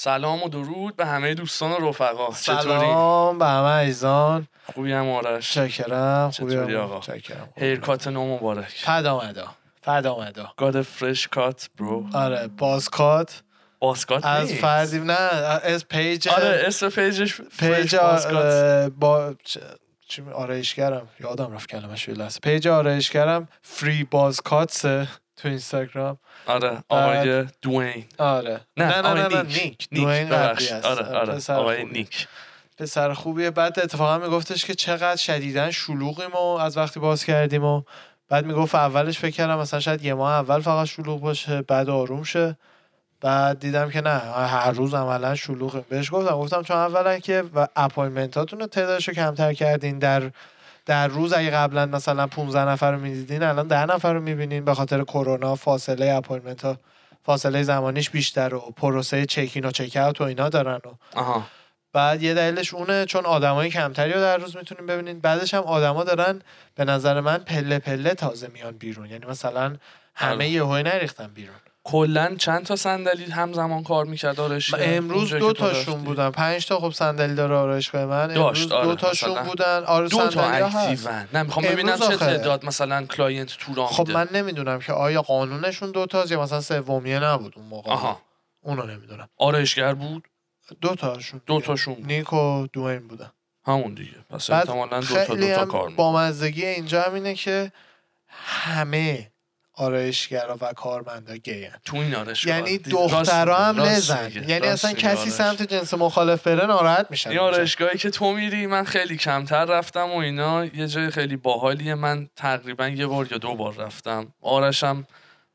سلام و درود به همه دوستان و رفقا. چطوری؟ سلام به همه عزیزان. خوبی هم آرش؟ چکرم خوبی چطوری؟ آقا؟ چکرم هیرکات نو مبارک. فد آمدا فد آمدا گاد فرش کات برو آره بازکات باسکات از نیست. فردی نه از پیج آره اسم پیجش پیج آره با چی آرایشگرم. یادم رفت کلمش یه لحظه. پیج آرایشگرم فری بازکاتس تو اینستاگرام. آره آقای دوین. آره. نه نه نه نه, نه نیک. نیک نیک ببخش. است. آره آره پسر آقای. نیک. پسر خوبیه. بعد اتفاقا میگفتش که چقدر شدیدن شلوغیم و از وقتی باز کردیم و بعد می‌گفت اولش فکر کردم مثلا شاید یه ماه اول فقط شلوغ باشه بعد آروم شه. بعد دیدم که نه هر روز عملا شلوغه بهش گفتم گفتم چون اولا که و اپایمنتاتون رو تعدادش رو کمتر کردین در در روز اگه قبلا مثلا 15 نفر رو می‌دیدین الان 10 نفر رو می‌بینین به خاطر کرونا فاصله appointment ها فاصله زمانیش بیشتر و پروسه check in و check out و اینا دارن و آها. بعد یه دلیلش اونه چون آدمای کمتری رو در روز می‌تونیم ببینین. بعدش هم آدما دارن به نظر من پله پله تازه میان بیرون. یعنی مثلا همه آره. یهو نریختن بیرون. کلا چند تا صندلی همزمان کار می‌کرد؟ آرش امروز دو تاشون بودن پنج تا خب صندلی داره آرایشگاه من. داشت، امروز آره، دو تاشون مثلا. بودن. آره دو تا active ن. نه می‌خوام ببینم چه. تعداد مثلا client تو راه خب. من نمی‌دونم که آیا قانونشون دو تاست یا مثلا سومیه نبود اون موقع. آها. اونو نمی‌دونم. آرایشگر بود؟ دو تاشون دو تاشون بود. نیک و دوین بودن. همون دیگه. پس احتمالاً دو تا دو تا کار با مزدگی اینجا هم اینه که همه آرایشگرا و کارمندا گین تو این آرایشگاه یعنی دخترها میگه، هم میگه، یعنی اصلا کسی آرش. سمت جنس مخالف بره ناراحت میشن این. آرایشگاهی که تو میری من خیلی کمتر رفتم و اینا یه جای خیلی باحالیه من تقریبا یه بار یا دو بار رفتم. آرشم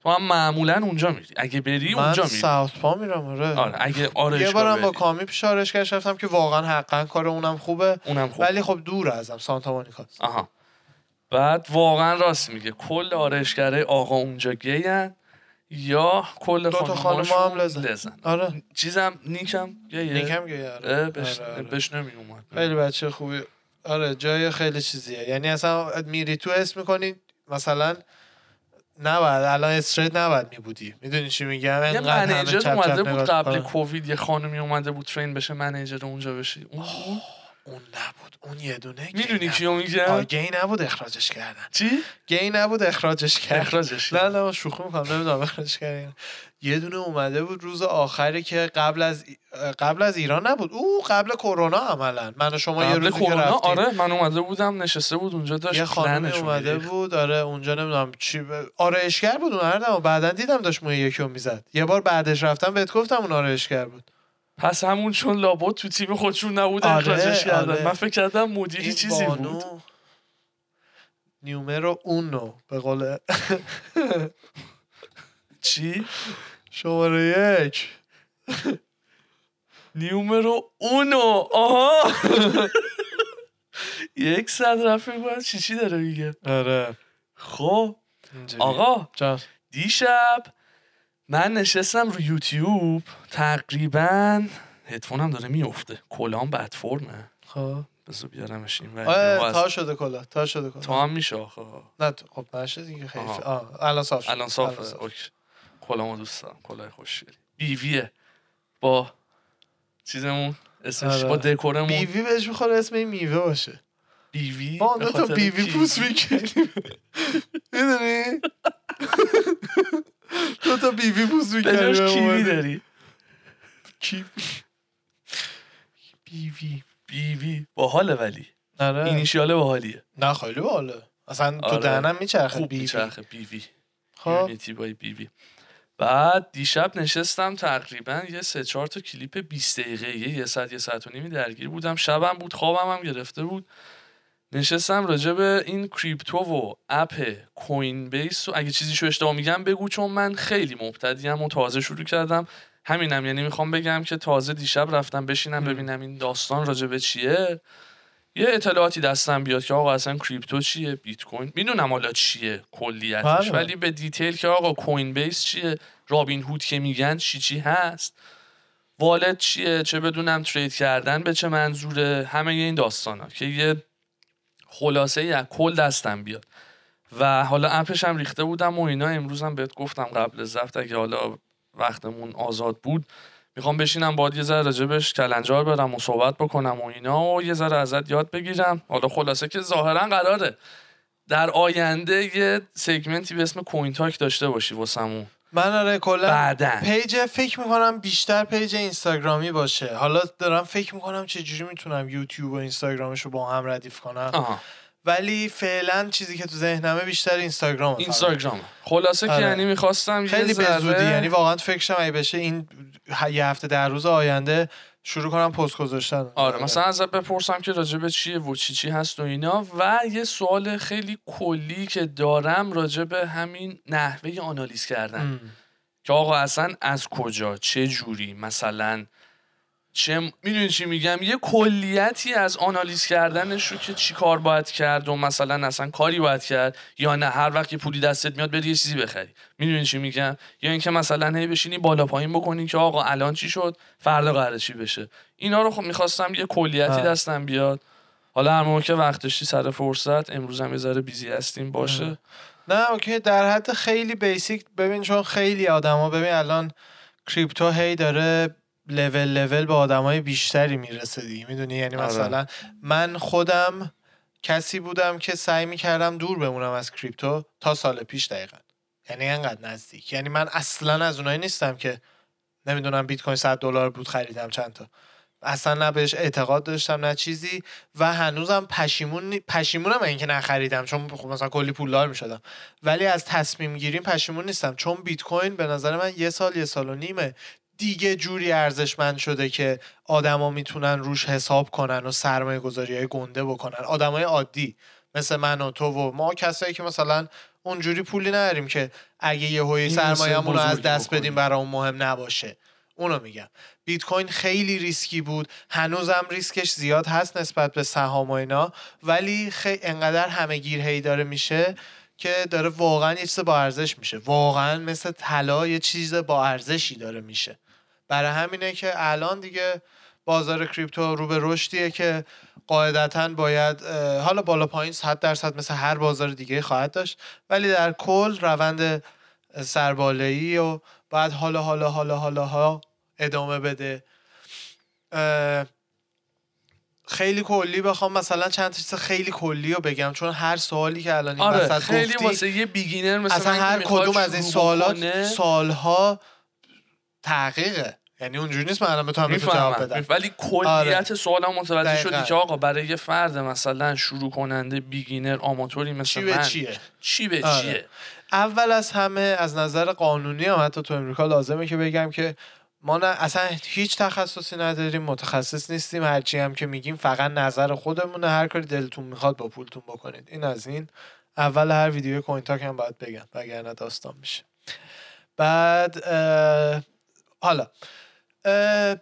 تو هم معمولا اونجا میری. اگه بری من اونجا میری. ساوت پا میرم آره. آره اگه یه آرایشگاه بارم با. کامی پیش آرایشگاه رفتم که واقعا حقا کار اونم خوبه. اونم خوب. ولی خب دور ازم سانتا مونیکا. آها. بعد واقعا راست میگه کل آرایشگره آقا اونجا گین یا کل خانوماشون خانوما هم لزن. لزن آره چیزم نیکم گیه نیکم گیه آره. بش, آره، آره. بش نمی اومد خیلی بچه خوبی آره جای خیلی چیزیه یعنی اصلا میری تو اسم می‌کنی مثلا نباید الان استریت نباید میبودی می‌دونی چی میگم یه منیجر اومده بود قبل. کووید یه خانمی اومده بود ترین بشه منیجر اونجا بشی اون؟ اون نبود. اون یه دونه می‌دونی. کیو میگم؟ گی نبود اخراجش کردن. چی؟ گی نبود اخراجش کردن. اخراجش نه نه شوخی می‌کنم نمی‌دونم اخراجش کردن. یه دونه اومده بود روز آخری که قبل از قبل از ایران نبود. او قبل کرونا عملا. من و شما یه که کرونا؟ رفتیم. آره من اومده بودم نشسته بود اونجا داشت یه خانمی پلنشو اومده. بود. آره اونجا نمی‌دونم چی ب... آرایشگر بود اون بعدا دیدم داشت موی یکی رو می‌زد. یه بار بعدش رفتم بهت گفتم اون آرایشگر بود. پس همون چون لابد تو تیم خودشون نبود آره، اخراجش کردن. آره. من فکر کردم مدیری چیزی بانو بود. نیومرو اونو به قول چی؟ شماره یک. نیومرو اونو آها! یک صد رفت باید چی چی داره میگه؟ آره. خب آقا دیشب من نشستم رو یوتیوب تقریبا هدفونم داره میفته کلام بد فرمه خب. بذار بیارمش این آه، ور تا شده کلا تا شده کلا. تا هم میشه آخه. نه خب نشد دیگه خیلی الان صاف شد. الان صافه. اوکی. کلامو دوست دارم. کلاه خوشگلی. بیویه. با چیزمون اسمش آره. با دکورمون. بیوی بهش می‌خوره اسم این میوه باشه. بیوی؟ ما تا بیوی؟ پوست می‌کنیم می‌دونی؟ دو تا پوست به جاش کیوی داری؟ کی؟ بیوی بیوی با حاله ولی. آره. اینیشیاله با حالیه نه خیلی باله اصلا تو آره. دهنم میچرخه خوب میچرخه بیوی خب. یونیتی بای بیوی بعد دیشب نشستم تقریبا یه سه چهار تا کلیپ 20 دقیقه یه ساعت یه ساعت و نیمی درگیر بودم. شبم بود خوابم هم گرفته بود. نشستم راجع به این crypto و اپ Coinbase و اگه چیزیشو اشتباه میگم بگو چون من خیلی مبتدیم و تازه شروع کردم همینم یعنی می‌خوام بگم که تازه دیشب رفتم بشینم. ببینم این داستان راجع به چیه یه اطلاعاتی دستم بیاد که آقا اصلا crypto چیه بیت کوین می‌دونم حالا چیه کلیتش بله. ولی به detail که آقا Coinbase چیه رابین هود که میگن چی چی هست wallet چیه چه بدونم trade کردن به چه منظوره همه این داستان ها که یه خلاصه ای کل دستم بیاد. و حالا اپش هم ریخته بودم و اینا. امروز هم بهت گفتم قبل ضبط اگه حالا وقتمون آزاد بود می‌خوام بشینم باید یه ذره راجبش کلنجار برم و صحبت بکنم و اینا و یه ذره ازت یاد بگیرم. حالا خلاصه که ظاهرا قراره در آینده یه segment ی به اسم Coin Talk داشته باشی واسمون. من آره کلا بعدن پیج فکر می‌کنم بیشتر پیج اینستاگرامی باشه. حالا دارم فکر می‌کنم چجوری می‌تونم یوتیوب و اینستاگرامش رو با هم ردیف کنم. آها. ولی فعلا چیزی که تو ذهنمه بیشتر اینستاگرام اینستاگرام خلاصه که آره. یعنی می‌خواستم خیلی به زودی یعنی واقعا تو فکرشم اگه بشه این یه هفته در روز آینده شروع کنم پست گذاشتن. آره مثلا ازت بپرسم که راجب چیه و چی چی هست و اینا. و یه سوال خیلی کلی که دارم راجب همین نحوه آنالیز کردن. ام. که آقا اصلا از کجا؟ چه جوری؟ مثلا چه می‌دونی چی میگم؟ یه کلیتی از آنالیز کردنش رو که چی کار باید کرد و مثلا اصلا کاری باید کرد یا نه. هر وقت یه پولی دستت میاد بری یه چیزی بخری. می‌دونی چی میگم؟ یا اینکه مثلا هی بشینی بالا پایین بکنی که آقا الان چی شد؟ فردا قراره چی بشه. اینا رو خب می‌خواستم یه کلیتی. دستم بیاد. حالا هر موقع که وقت داشتی سر فرصت امروز هم یه ذره busy هستیم باشه. نه okay. در حد خیلی basic ببین چون خیلی آدما ببین الان crypto هی داره لول لول به آدمای بیشتری می‌رسه دیگه. می‌دونی؟ یعنی آره. مثلا من خودم کسی بودم که سعی می‌کردم دور بمونم از crypto تا سال پیش دقیقا. یعنی انقدر نزدیک. یعنی من اصلا از اونایی نیستم که نمی‌دونم بیت کوین 100 دلار بود خریدم چند تا. اصلا نه بهش اعتقاد داشتم نه چیزی. و هنوزم پشیمون پشیمونم اینکه نخریدم چون خب مثلا کلی پولدار می‌شدم. ولی از تصمیم گیریم پشیمون نیستم. چون بیت کوین به نظر من یه سال یه سال و نیمه دیگه جوری ارزشمند شده که آدما می‌تونن روش حساب کنن و سرمایه گذاری های گنده بکنن. آدمای عادی مثل من و تو و ما کسایی که مثلا اونجوری پولی نداریم که اگه یهویی سرمایه‌مون رو از دست بکنیم. بدیم برامون مهم نباشه. اونو میگم. بیت کوین خیلی ریسکی بود. هنوزم ریسکش زیاد هست نسبت به سهام و اینا. ولی خیلی انقدر همه گیر هی داره میشه که داره واقعا یه چیز با ارزش میشه. واقعا مثل طلا یه چیز با ارزشی داره میشه. برای همینه که الان دیگه بازار کریپتو رو به رشدیه که قاعدتا باید حالا بالا پایین 100 درصد مثل هر بازار دیگه خواهد داشت ولی در کل روند سربالایی و بعد حالا حالا حالا حالا ها ادامه بده. خیلی کلی بخوام مثلا چند تا چیز خیلی کلی رو بگم چون هر سوالی که الان این آره خیلی گفتی، واسه یه بیگینر مثل اصلا هر کدوم از این سوالات سالها تحقیقه. یعنی اونجوری نیست من الان بتونم جواب بدم. ولی کلیت آره. سوالم متوجه دقیقاً. شدی که آقا برای یه فرد مثلا شروع کننده beginner آماتوری مثل چی به من چیه؟ چی به آره. چیه؟ اول از همه از نظر قانونی هم حتی تو امریکا لازمه که بگم که ما نه اصلا هیچ تخصصی نداریم متخصص نیستیم هرچی هم که میگیم فقط نظر خودمونه. هر کاری دلتون می‌خواد با پولتون بکنید. این از این. اول هر ویدیو Coin Talk هم باید بگم وگرنه داستان میشه. بعد حالا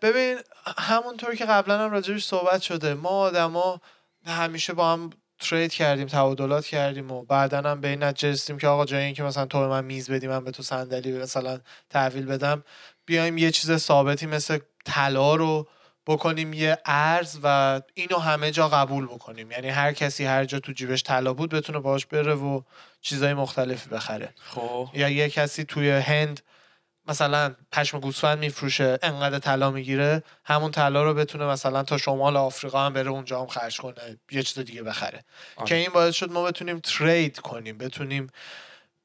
ببین همونطور که قبلا هم راجبش صحبت شده ما آدما همیشه با هم ترید کردیم تبادلات کردیم و بعدا هم به این نتیجه رسیدیم که آقا جای اینکه مثلا تو به من میز بدی من به تو صندلی مثلا تحویل بدم بیایم یه چیز ثابتی مثل طلا رو بکنیم یه ارز و اینو همه جا قبول بکنیم. یعنی هر کسی هر جا تو جیبش طلا بود بتونه باش بره و چیزای مختلفی بخره. خب. یا یه کسی توی هند مثلا پشم گوسفند میفروشه انقدر طلا می‌گیره همون طلا رو بتونه مثلا تا شمال آفریقا هم بره اونجا هم خرج کنه یه چیز دیگه بخره آره. که این باعث شد ما بتونیم ترید کنیم بتونیم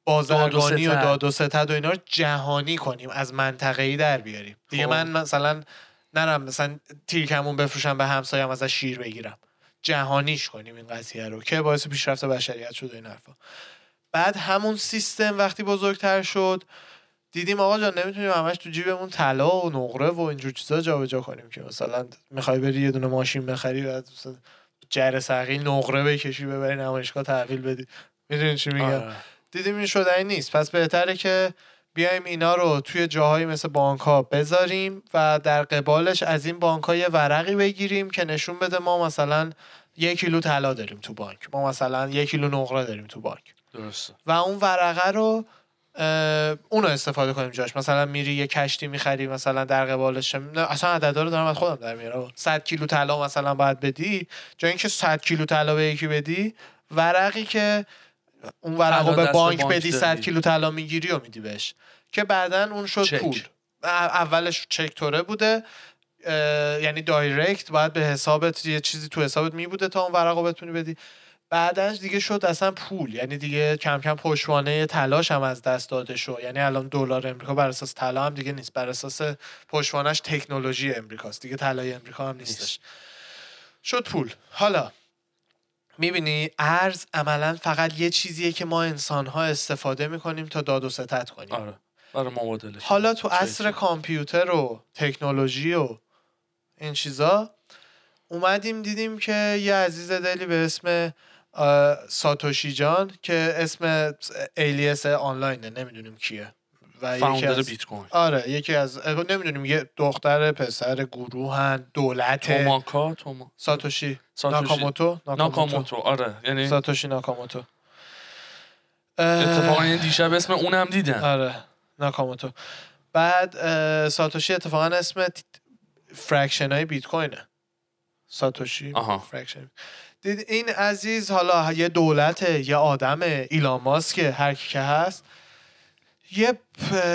بازرگانی و. داد و ستد و اینا رو جهانی کنیم از منطقه‌ای در بیاریم دیگه خب. من مثلا نرم مثلا تیرکمون بفروشم به همسایم ازش شیر بگیرم جهانیش کنیم این قضیه رو که باعث پیشرفت بشریت شد و این حرفا بعد همون سیستم وقتی بزرگتر شد دیدیم آقا جان نمی‌تونیم همش تو جیبمون طلا و نقره و اینجور چیزا جابجا کنیم که مثلا می‌خوای بری یه دونه ماشین بخری بعد جر سقیل نقره بکشی ببری نمایشگاه تحویل بدی. می‌دونی چی میگم؟ آره. دیدیم این شدنی نیست. پس بهتره که بیایم اینا رو توی جاهایی مثل بانک ها بذاریم و در قبالش از این بانک ها یه ورقی بگیریم که نشون بده ما مثلا یک کیلو طلا داریم تو بانک. ما مثلا یک کیلو نقره داریم تو بانک. درسته. و اون ورقه رو اه، اونو استفاده کنیم جاش. مثلا میری یه کشتی می‌خری مثلا در قبالش. اصلا عددا رو دارم از خودم در میارم. 100 کیلو طلا مثلا باید بدی. جای اینکه 100 کیلو طلا به یکی بدی ورقی که اون ورق رو طلا به بانک بانک بدی 100 دادی. کیلو طلا می‌گیری و میدی بهش. که بعدا اون شد چک. پول. اولش چک توره بوده. یعنی دایرکت باید به حسابت یه چیزی تو حسابت می بوده تا اون ورقو بتونی بدی. بعدش دیگه شد اصلا پول. یعنی دیگه کم کم پشتوانه تلاش هم از دست داده شد. یعنی الان دلار امریکا بر اساس طلا هم دیگه نیست. بر اساس پشتوانش تکنولوژی امریکاست. دیگه طلای امریکا هم نیستش. شد پول. حالا می‌بینی ارز عملا فقط یه چیزیه که ما انسان ها استفاده می‌کنیم تا داد و ستت کنیم. آره. آره حالا تو عصر کامپیوتر و تکنولوژی و این چیزا اومدیم دیدیم که یه عزیز دلی به اسم ساتوشی جان که اسم ایلیس آنلاینه نمی‌دونیم کیه. و یکی از... بیت کوین آره یکی از نمی‌دونیم یه دختر پسر گروهن دولت توماکا توما ساتوشی. ناکاموتو؟ ناکاموتو. آره یعنی ساتوشی ناکاموتو. اتفاقا این دیشب اسم اونم دیدن. آره ناکاموتو. بعد ساتوشی اتفاقا اسم fraction های بیت کوینه ساتوشی fraction دید این عزیز حالا یه دولت یه آدم ایلان ماسک هر کی که هست. یه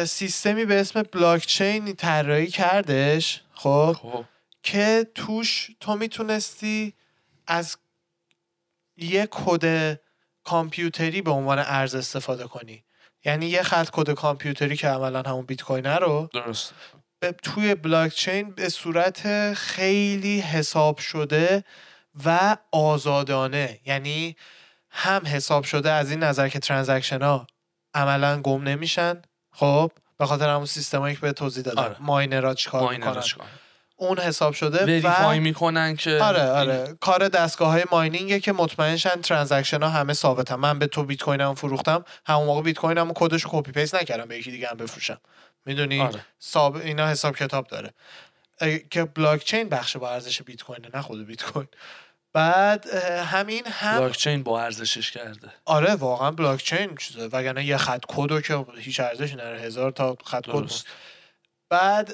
سیستمی به اسم بلاکچین طراحی کردش خب, خب. که توش تو می‌تونستی از یه کد کامپیوتری به عنوان ارز استفاده کنی. یعنی یه خط کد کامپیوتری که عملا همون بیت کوین رو درست. توی بلاکچین به صورت خیلی حساب شده و آزادانه. یعنی هم حساب شده از این نظر که transaction ها عملا گم نمیشن خب؟ به خاطر همون سیستمایی که به توضیح دادم. آره. ماینرها چیکار می‌کنن؟ اون حساب شده verify و... می‌کنن که آره آره. این... کار دستگاه های mining ه که مطمئنشن transaction ها همه ثابتن. من به تو بیت کوینم فروختم همون موقع بیت کوینم کدش copy paste نکردم به یکی دیگه هم بفروشم. می‌دونی؟ آره. ساب... اینا حساب کتاب داره. که بلاک چین بخش با ارزش بیت کوینه نه خود بیت کوین بعد همین هم بلاک چین با ارزشش کرده. آره واقعا بلاک چین چیزه. وگرنه یه خط کدو که هیچ ارزشی نره هزار تا خط کد بعد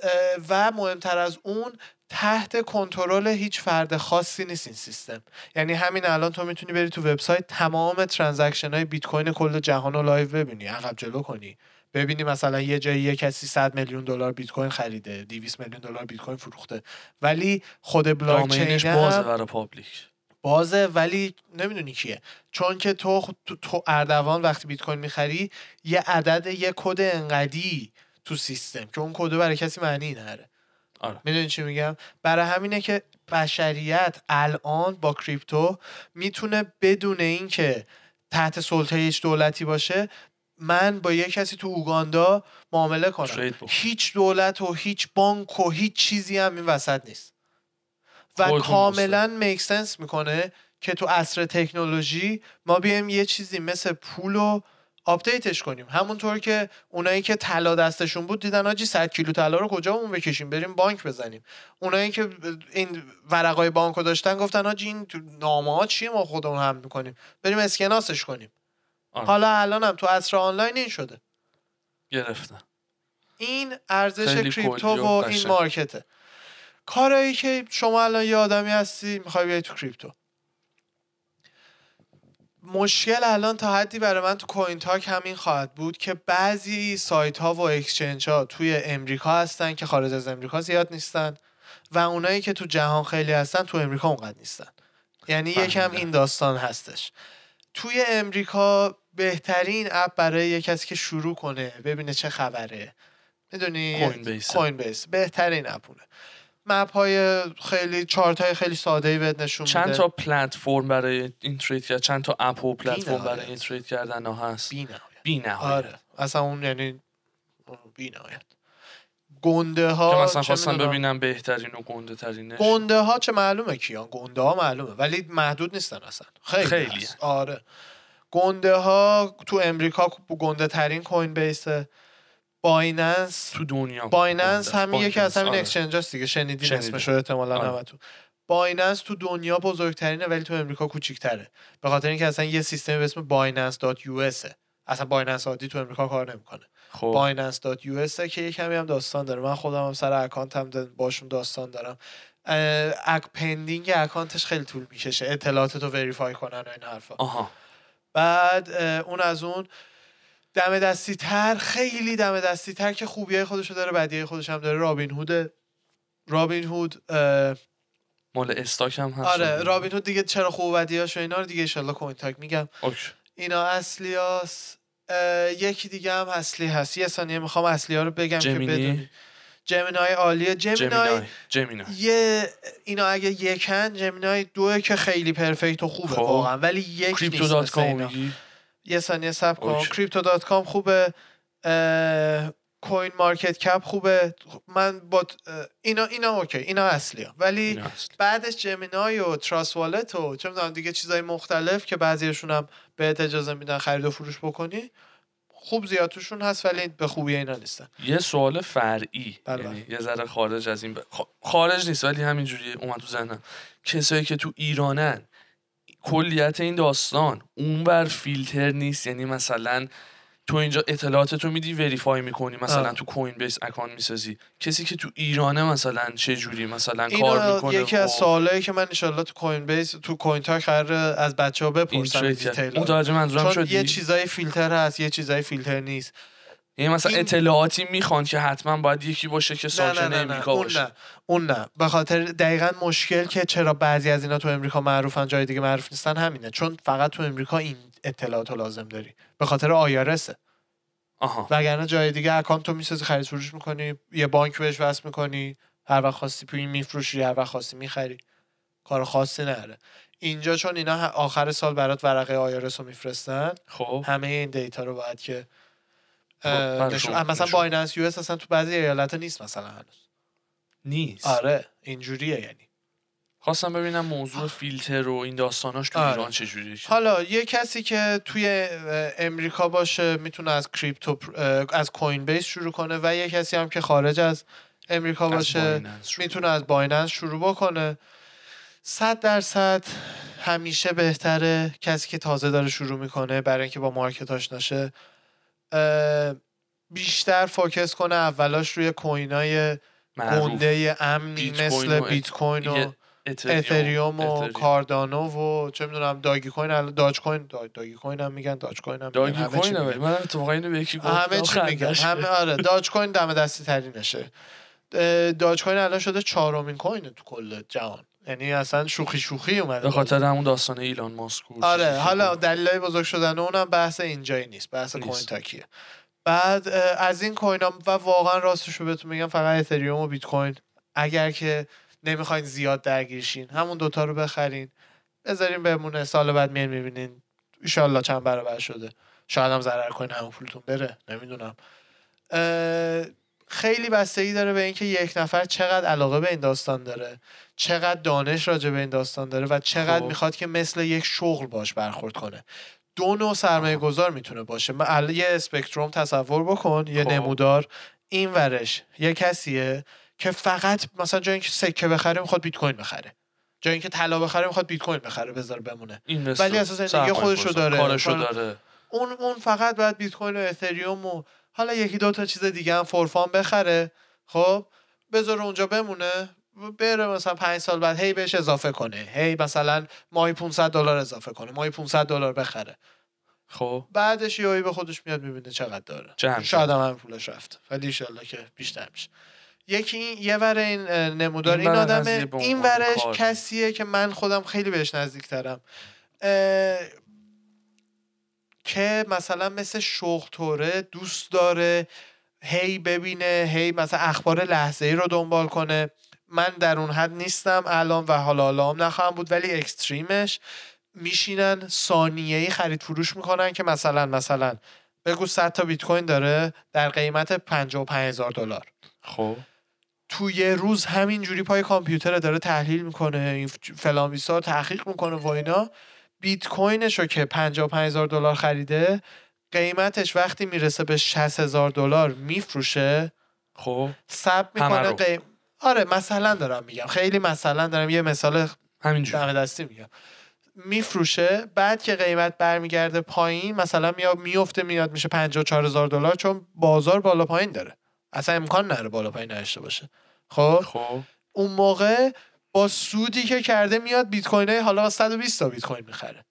و مهمتر از اون تحت کنترل هیچ فرد خاصی نیست این سیستم. یعنی همین الان تو می‌تونی بری تو وبسایت تمام transaction های بیت کوین کل جهان رو live ببینی عقب جلو کنی. ببینی مثلا یه جایی یه کسی 100 میلیون دلار بیت کوین خریده 200 میلیون دلار بیت کوین فروخته. ولی خود بلاک چین بازه برای public. بازه ولی نمی‌دونی کیه. چون که تو تو اردوان وقتی بیت کوین می‌خری یه عدد یه کد انقدی تو سیستم که اون کد برای کسی معنی نره. آره. می‌دونی چی میگم؟ برای همینه که بشریت الان با کریپتو می‌تونه بدون اینکه تحت سلطه هیچ دولتی باشه من با یه کسی تو اوگاندا معامله کنم. هیچ دولت و هیچ بانک و هیچ چیزی هم این وسط نیست. و کاملا میک سنس می‌کنه که تو عصر تکنولوژی ما بیایم یه چیزی مثل پول و update ش کنیم. همونطور که اونایی که طلا دستشون بود دیدن آجی 100 کیلو طلا رو کجا اون بکشیم؟ بریم بانک بزنیم. اونایی که این ورقای بانکو داشتن گفتن آجی این نامه ها چیه ما خودمون هم می‌کنیم؟ بریم اسکناسش کنیم. آره. حالا الان هم تو عصر آنلاین این شده. گرفتن این ارزش crypto و این market ه. کارایی که شما الان یه آدمی هستی می‌خوای بیای تو crypto. مشکل الان تا حدی برای من تو Coin Talk همین خواهد بود که بعضی سایت ها و exchange ها توی امریکا هستن که خارج از امریکا زیاد نیستن و اونایی که تو جهان خیلی هستن تو امریکا اونقدر نیستن. یعنی یکم این داستان هستش. توی امریکا بهترین اپ برای یه کسی که شروع کنه ببینه چه خبره. می‌دونی؟ Coinbase Coinbase بهترین اپونه مپ های خیلی چارت های خیلی ساده ای بهت نشون چند تا پلتفرم برای این trade کرد؟ چند تا اپ و پلتفرم برای این trade کردن ها هست؟ بی نهایت آره. اصلا اون یعنی بی نهایت گنده ها که مثلا خواستم ببینم بهترین و گنده ترینش گنده ها چه معلومه کیان؟ گنده ها معلومه ولی محدود نیستن اصلا. خیلی, خیلی آره. گنده ها تو امریکا گنده ترین Coinbase ه Binance تو دنیا Binance همین یکی از همین exchange هست دیگه شنیدین اسمش رو احتمالاً آره. همتون. Binance تو دنیا بزرگترینه ولی تو امریکا کوچیک‌تره. به خاطر اینکه اصلا یه سیستمی به اسم Binance.us اصلا Binance عادی تو امریکا کار نمی‌کنه. خب. Binance.us که یه کمی هم داستان داره. من خودم هم سر account هم باشون داستان دارم. اک pending account ش خیلی طول می‌کشه. اطلاعات تو verify کنن و این حرفا. آها. بعد اون از اون دم دستی تر خیلی دم دستی تر که خوبیای خودشو داره بدیای خودش هم داره. رابین هود رابین هود مال stock هم هست. آره رابین هود دیگه چرا خوب و بدیاش و اینا رو دیگه انشالله Coin Talk میگم. اوکی. اینا اصلی هست یکی دیگه هم اصلی هست یه ثانیه می‌خوام اصلی ها رو بگم Gemini؟ که بدونی Gemini عالیه Gemini Gemini یه اینا اگه یکن Gemini دوه که خیلی perfect و خوبه خب. واقعا ولی یک Crypto.com اینا. یه ثانیه صبر کن. Crypto.com خوبه CoinMarketCap خوبه من با اینا اینا اوکی اینا اصلی ها. ولی این هست. بعدش Gemini و Trust Wallet و چه می‌دونم دیگه چیزای مختلف که بعضیشون هم بهت اجازه میدن خرید و فروش بکنی خوب زیاد توشون هست ولی به خوبی اینا نیستن. یه سوال فرعی بله، یعنی یه ذره خارج از این ب... خارج نیست ولی همینجوری اومد تو ذهنم. کسایی که تو ایرانن کلیت این داستان اونور فیلتر نیست یعنی مثلا تو اینجا اطلاعات تو میدی verify می‌کنی مثلا آه. تو Coinbase account می‌سازی. کسی که تو ایرانه مثلا چه جوری مثلا کار می‌کنه؟ یکی از خب، سوالایی که من انشالله تو Coinbase تو Coin Talk قرار از بچه ها این بپرسم. detail. متوجه منظورم شدی؟ یه چیزای فیلتر هست یه چیزای فیلتر نیست. یعنی مثلا این- اطلاعاتی می‌خوان که حتما باید یکی باشه که ساکن نه نه, نه. امریکا اون باشه. نه. اون نه. به خاطر دقیقا مشکل که چرا بعضی از اینا تو امریکا معروفن جای دیگه معروف نیستن همینه. چون فقط تو امریکا این اطلاعات لازم داری. به خاطر IRS ه آها. وگرنه جای دیگه account تو می‌سازی خرید فروش می‌کنی یه بانک بهش وصل می‌کنی هر وقت خواستی پول میفروشی هر وقت خواستی می‌خری. کار خاصی نره اینجا چون اینا آخر سال برات ورقه IRS رو میفرستن خب. همه این data رو باید که خب، نشون- مثلا. Binance US اصلا تو بعضی ایالت نیست مثلا هنوز. نیست. آره اینجوریه یعنی. خواستم ببینم موضوع فیلتر و این داستاناش تو آره. ایران چجوریه حالا یه کسی که توی امریکا باشه می‌تونه از crypto پر- از کوین بیس شروع کنه و یه کسی هم که خارج از امریکا باشه می‌تونه از بایننس شروع بکنه. صد درصد همیشه بهتره کسی که تازه داره شروع می‌کنه برای اینکه با market آشناشه اه، بیشتر focus کنه اولاش روی coin ای گنده امنی مثل بیت کوین و اتریوم و اتریوم. کاردانو و چه می‌دونم داگی کوین الان داج کوین دا- داگی کوین هم میگن داج کوین هم داگی کوین. من اتفاقا اینو به یکی گفتم همه چی میگن همه. آره داج کوین دم دستی ترینشه داج کوین الان شده چهارمین کوین تو کل جهان یعنی اصلا شوخی شوخی اومده به خاطر همون داستان ایلان ماسک آره حالا. دلایل بزرگ شدن اونم بحث اینجایی نیست بحث. کوین تاکیه بعد از این کوین ها و واقعا راستش رو بهتون میگم فقط اتریوم و بیت کوین اگر که نمی‌خواین زیاد درگیرشین. همون دوتا رو بخرین. بذارین بمونه. سال بعد میان می‌بینین. ایشالله چند برابر شده. شاید هم ضرر کنین همون پولتون بره. نمی‌دونم. خیلی بستگی داره به اینکه یک نفر چقدر علاقه به این داستان داره. چقدر دانش راجع به این داستان داره و چقدر خب. می‌خواد که مثل یک شغل باش برخورد کنه. دو نوع سرمایه گذار می‌تونه باشه. من یه اسپکتروم تصور بکن یه خب. نمودار. این ورش. یه کسیه که فقط مثلا جای اینکه سکه بخره می‌خواد بیت کوین بخره. جای اینکه طلا بخره می‌خواد بیت کوین بخره بذار بمونه. ولی اساسا زندگی خودشو. داره. کارشو کار- داره. اون اون فقط باید بیت کوین و اتریوم و حالا یکی دو تا چیز دیگه هم فورفان بخره. خب بذاره اونجا بمونه. بره مثلا پنج سال بعد هی بهش اضافه کنه. هی مثلا ماهی 500 دلار اضافه کنه. ماهی 500 دلار بخره. خب. بعدش یهویی به خودش میاد می‌بینه چقدر داره. شاید. هم پولش رفت. ولی ایشالله که بیشتر میشه. یکی این یه ور این اه، نمودار این این, آدمه. این ورش کار. کسیه که من خودم خیلی بهش نزدیکترم. که مثلا مثل شوق دوست داره هی ببینه هی مثلا اخبار لحظه ای رو دنبال کنه. من در اون حد نیستم الان و حالا حالا هم نخواهم بود ولی اکستریمش میشینن ثانیه ای خرید فروش می‌کنن که مثلا مثلا بگو 100 تا بیت کوین داره در قیمت 55 هزار دلار. خب. تو یه روز همین جوری پای کامپیوتر داره تحلیل می‌کنه این فلان بیسا رو تحقیق می‌کنه و اینا. بیت کوینش رو که 55 هزار دلار خریده قیمتش وقتی می‌رسه به 60 هزار دلار میفروشه خب. سب می‌کنه. قیم... آره مثلا دارم میگم. خیلی مثلا دارم یه مثال همینجور. دم دستی میگم. میفروشه بعد که قیمت برمیگرده پایین مثلا میاد میفته میاد میشه 54 هزار دلار چون بازار بالا پایین داره. اصلا امکان نره بالا پایین نداشته باشه. خب؟ خب. اون موقع با سودی که کرده میاد بیت کوین های حالا 120 تا بیت کوین می‌خره.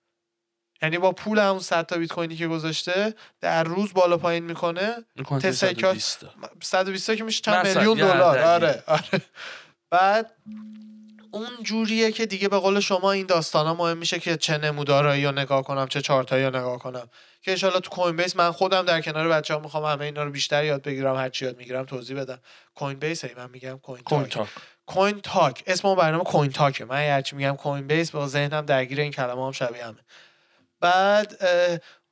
یعنی با پول همون 100 تا بیت کوینی که گذاشته در روز بالا پایین می‌کنه تسکات- 120 تا. 120 تا که میشه چند میلیون دلار. آره آره. بعد اون جوریه که دیگه به قول شما این داستانا مهم میشه که چه نمودارایی رو نگاه کنم چه چارتایی رو نگاه کنم. که انشالله تو کوین بیس من خودم در کنار بچه ها می‌خوام همه اینا رو بیشتر یاد بگیرم هر چی یاد می‌گیرم توضیح بدم. کوین بیس هی من میگم کوین کوین تاک کوین تاک اسم اون برنامه کوین تاکه من هرچی میگم کوین بیس با ذهنم درگیر این کلمه هم شبیه همه. بعد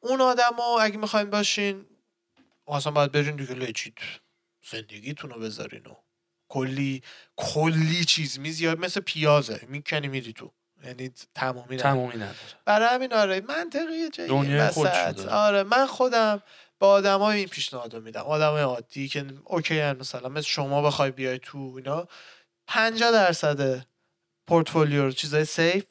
اون آدم ها اگه می‌خواین باشین اصلا باید برین دیگه لجید زندگیتون رو بذارین و کلی کلی چیز میز یا مثل پیازه می‌کنی میری تو یعنی تمامی نداره. تمومی نداره برای همین آره منطقیه جایی. خودشو داره. آره من خودم به آدمای این پیشنهاد رو میدم آدمای عادی که اوکی هن مثلا مثل شما بخوای بیای تو اینا 50 درصد پورتفولیو رو چیزای safe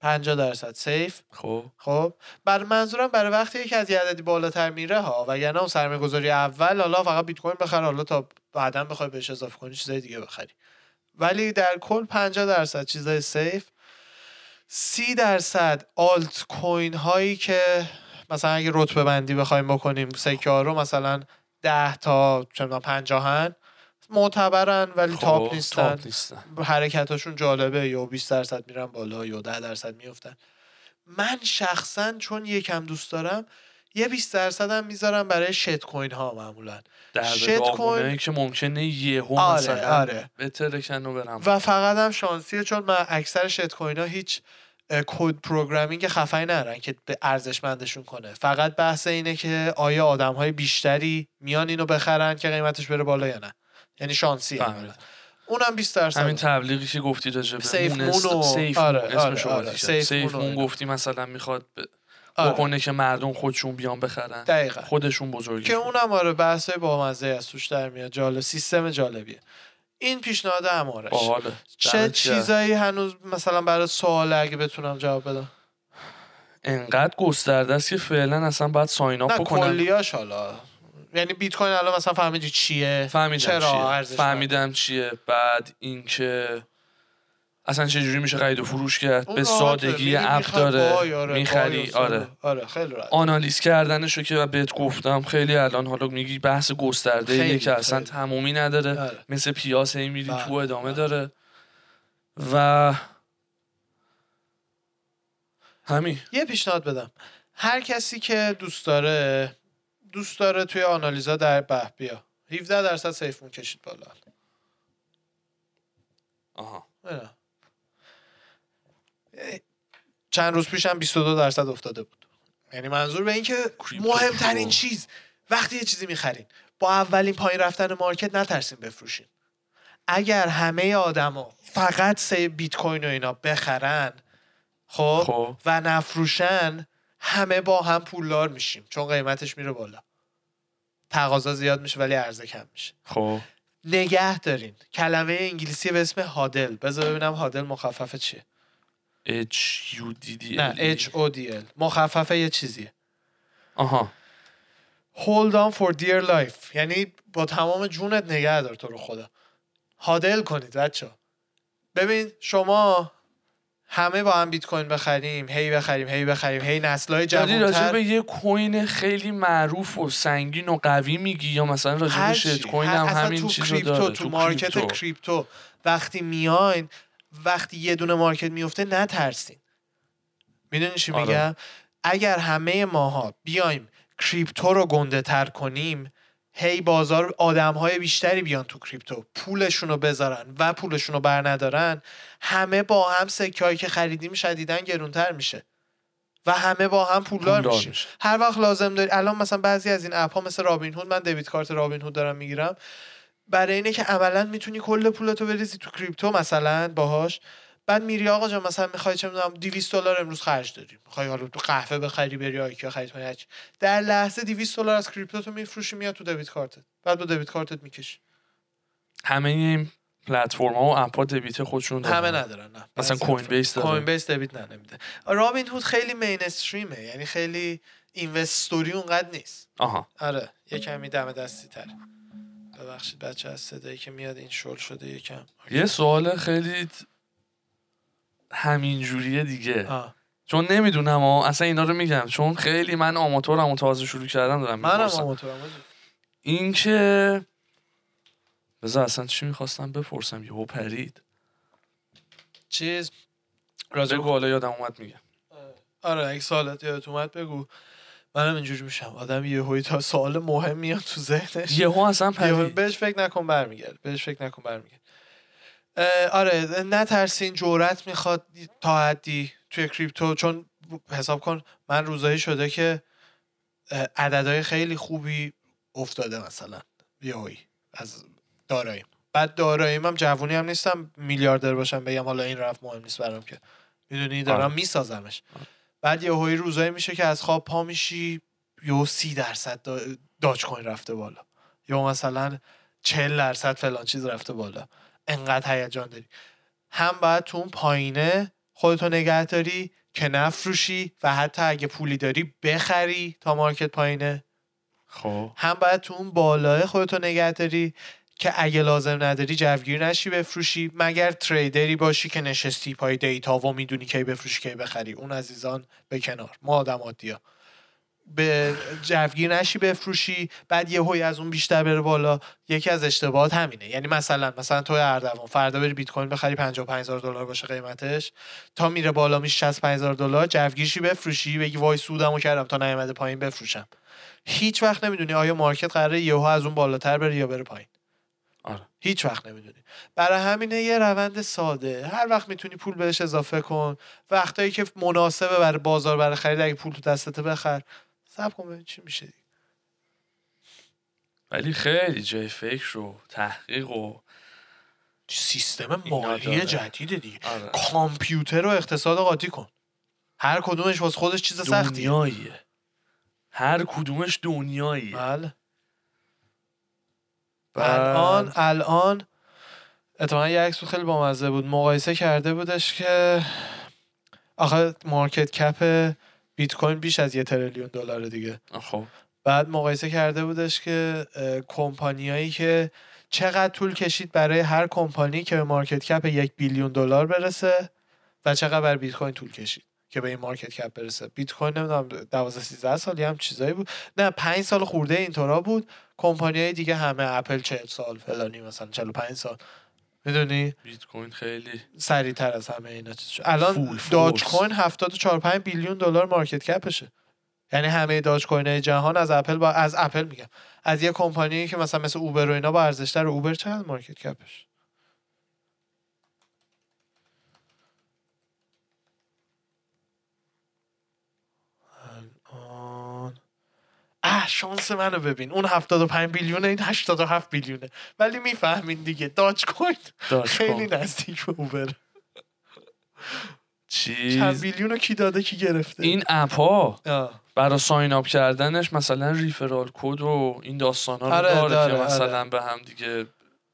50 درصد safe خب. خب. بر منظورم برای وقتی که از یه عددی بالاتر میره ها وگرنه اون سرمایه گذاری اول حالا فقط بیت کوین بخر حالا تا بعدا بخوای بهش اضافه کنی چیزای دیگه بخری. ولی در کل 50 درصد چیزای safe 30 درصد آلت کوین هایی که مثلا اگه رتبه بندی بخوایم بکنیم سکه ها رو مثلا 10 تا می‌دونم 50 هن معتبرن ولی خب، top نیستن. top نیستن. حرکتاشون جالبه یا 20 درصد میرن بالا یا 10 درصد میفتن من شخصا چون یکم دوست دارم یه 20 درصد هم می‌ذارم برای shitcoin ها معمولا. shitcoin- که ممکنه یهو آره مثلا آره بترکن و برم. و فقط هم شانسیه چون من اکثر shitcoin ها هیچ code programming خفنی ندارن که به ارزشمندشون کنه. فقط بحث اینه که آیا آدم های بیشتری میان اینو بخرن که قیمتش بره بالا یا نه. یعنی شانسی فهمیدم. اونم 20 درصد. همین تبلیغی که گفتی راجع به سیف مون مون است- و- سیف آره، آره، آره،. سیف مون. گفتی مثلا می‌خواد ب- آره. بکنه که مردم خودشون بیان بخرن. دقیقا. خودشون بزرگی که اونم آره بحث با مزه از توش در میاد. جالب سیستم جالبیه. این پیشنهاد امارش. چه. چیزایی هنوز مثلا برای سوال اگه بتونم جواب بدم؟ انقدر گسترده است که فعلا اصلا باید ساین اپ بکنم کلیاش حالا. یعنی بیت کوین الان مثلا فهمیدی چیه؟ فهمیدم چرا چیه. فهمیدم چیه. بعد اینکه اصلا چه جوری میشه خرید و فروش کرد؟ به راحته. سادگی اپ داره. آره، می‌خری وای و آره. آره خیلی راحت. آنالیز کردنشو که بهت گفتم خیلی الان حالا میگی بحث گسترده خیلی، که اصلا. تمومی نداره. آره. مثل پیاس هی میری بله، تو ادامه بله. داره. و همین. یه پیشنهاد بدم. هر کسی که دوست داره دوست داره توی آنالیزا در به بیا. 17 درصد سیفمون کشید بالا. آها. نه. چند روز پیش هم 22 درصد افتاده بود. یعنی منظور به این که مهمترین. چیز وقتی یه چیزی می‌خرین با اولین پایین رفتن مارکت نترسین بفروشین. اگر همه آدما فقط سی بیت کوین و اینا بخرن خب خب. و نفروشن همه با هم پولدار میشیم چون قیمتش میره بالا. تقاضا زیاد میشه ولی عرضه کم میشه. خب. نگه دارین. کلمه انگلیسی به اسم هادل. بذار ببینم هادل مخفف چیه. H U D D L نه E. H O D L. مخففه یه چیزیه. آها. Hold on for dear life. یعنی با تمام جونت نگه دار تو رو خدا. hodl کنید بچه ببین شما همه با هم بیت کوین بخریم هی بخریم هی بخریم هی نسلهای داری راجع جوانتر به یه coin خیلی معروف و سنگین و قوی میگی یا مثلا راجع به shit. coin هم همین تو چیزو crypto داره تو, market crypto. crypto وقتی میاین وقتی یه دونه market میفته نترسین می‌دونی چی آره. میگم اگر همه ماها بیایم crypto رو گنده تر کنیم هی بازار آدم های بیشتری بیان تو کریپتو. پولشون رو بذارن و پولشون رو بر ندارن همه با هم سکه که خریدیم شدیدن گرونتر میشه. و همه با هم پولدار پولدار میشیم. میشه. هر وقت لازم داری الان مثلا بعضی از این اپ ها مثل رابین هود من دیوید کارت رابین هود دارم می‌گیرم. برای اینه که عملا می‌تونی کل پولتو بریزی تو کریپتو مثلا باهاش. بعد میری آقا جان مثلا می‌خوای چه می‌دونم 200 دلار امروز خرج داری. می‌خوای حالا تو قهوه بخری بری آیکیا خرید کنی هرچی. در لحظه 200 دلار از کریپتو تو میفروشی میاد تو دیوید کارتت. بعد با دیوید کارتت می‌کشی. همه این پلتفرم ها و اپ ها دبیت خودشون دارن همه ندارن نه. مثلا کوین. بیس داره کوین بیس نه نمیده. رابین هود خیلی مین استریمه یعنی خیلی اینوستوری اونقدر نیست. آها. آره یه کمی دم دستی تر. ببخشید بچه از صدایی که میاد این شل شده یکم. یه سوال خیلی همین جوریه دیگه. آه. چون نمی‌دونم ها اصلا اینا رو میگم. چون خیلی من آماتورم و تازه شروع کردم دارم منم آماتورم. این که بذار اصلا چی می‌خواستم بپرسم؟ یهو پرید. چیز؟ راجع بگو. حالا یادم اومد میگم آره. اگه سوالات یادت اومد بگو. منم اینجوری میشم. آدم یه هوی تا سوال مهم میاد تو ذهنش. یهو اصلا پرید. بهش فکر نکن برمیگرد بهش فکر نکن برمیگرد آره نترسین جورت می‌خواد تا حدی توی کریپتو چون حساب کن من روزایی شده که عددهای خیلی خوبی افتاده مثلا یهویی از داراییم بعد داراییم هم جوونی هم نیستم میلیاردر باشم بگم حالا این رفت مهم نیست برام که. می‌دونی دارم آره. میسازمش. آره. بعد یهویی روزایی میشه که از خواب پا میشی یهو سی درصد دا- داج کوین رفته بالا. یا مثلا 40 درصد فلان چیز رفته بالا. انقدر هیجان داری. هم باید تو اون پایینه خودتو نگه داری که نفروشی و حتی اگه پولی داری بخری تا مارکت پایینه. خب. هم باید تو اون بالاه خودتو نگه داری که اگه لازم نداری جوگیر نشی بفروشی مگر تریدری باشی که نشستی پای دیتا و می‌دونی کی بفروشی کی بخری. اون عزیزان به کنار. ما آدم عادیا به جوگیر نشی بفروشی بعد یه هوی از اون بیشتر بره بالا. یکی از اشتباهات همینه. یعنی مثلا مثلا تو اردوان فردا بری بیت کوین بخری 55000 دلار باشه قیمتش. تا میره بالا میشه 65000 دلار. جوگیرشی بفروشی بگی وای سودمو کردم تا نیومده پایین بفروشم. هیچ وقت نمی‌دونی آیا مارکت قراره یهو از اون بالاتر بره یا بره پایین. آره. هیچ وقت نمی‌دونی. برای همینه یه روند ساده. هر وقت می‌تونی پول بهش اضافه کن. وقتایی که مناسبه برای بازار برای خرید اگه پول تو دستته بخر. صبر کن ببین چی میشه دیگه. ولی خیلی جای فکر و تحقیق و سیستم مالی. جدیده دیگه. آره. کامپیوتر و اقتصاد قاطی کن. هر کدومش واسه خودش چیز سختیه. دنیاییه. هر کدومش دنیاییه. بله. الان الان اتفاقا یه عکس خیلی بامزه بود. مقایسه کرده بودش که آخه market cap بیت کوین بیش از یه trillion دلار دیگه. خب. بعد مقایسه کرده بودش که کمپانیایی که چقدر طول کشید برای هر کمپانی که به market cap یک billion دلار برسه و چقدر برای بیت کوین طول کشید که به این market cap برسه. بیت کوین نمی‌دونم 12 13 سال هم چیزایی بود. نه 5 سال خورده اینطورا بود. کمپانی های دیگه همه اپل 40 سال فلانی مثلا 45 سال. می‌دونی بیت کوین خیلی سریعتر از همه اینا چیز شد. الان داج فورس. کوین 74 5 billion دلار market cap شه یعنی همه داج کوین های جهان از اپل با از اپل میگم از یه کمپانی که مثلا مثل اوبر و اینا با ارزشتر اوبر چند market cap ش اه شانس منو ببین. اون 75 billion ه این 87 billion ه. ولی می‌فهمین دیگه. داج کوین خیلی. نزدیک به اوبر چیز؟ چند billion رو کی داده کی گرفته؟ این app ها. برای sign up کردنش مثلا referral code و این داستان ها رو آره، داره, داره، که مثلا آره. به هم دیگه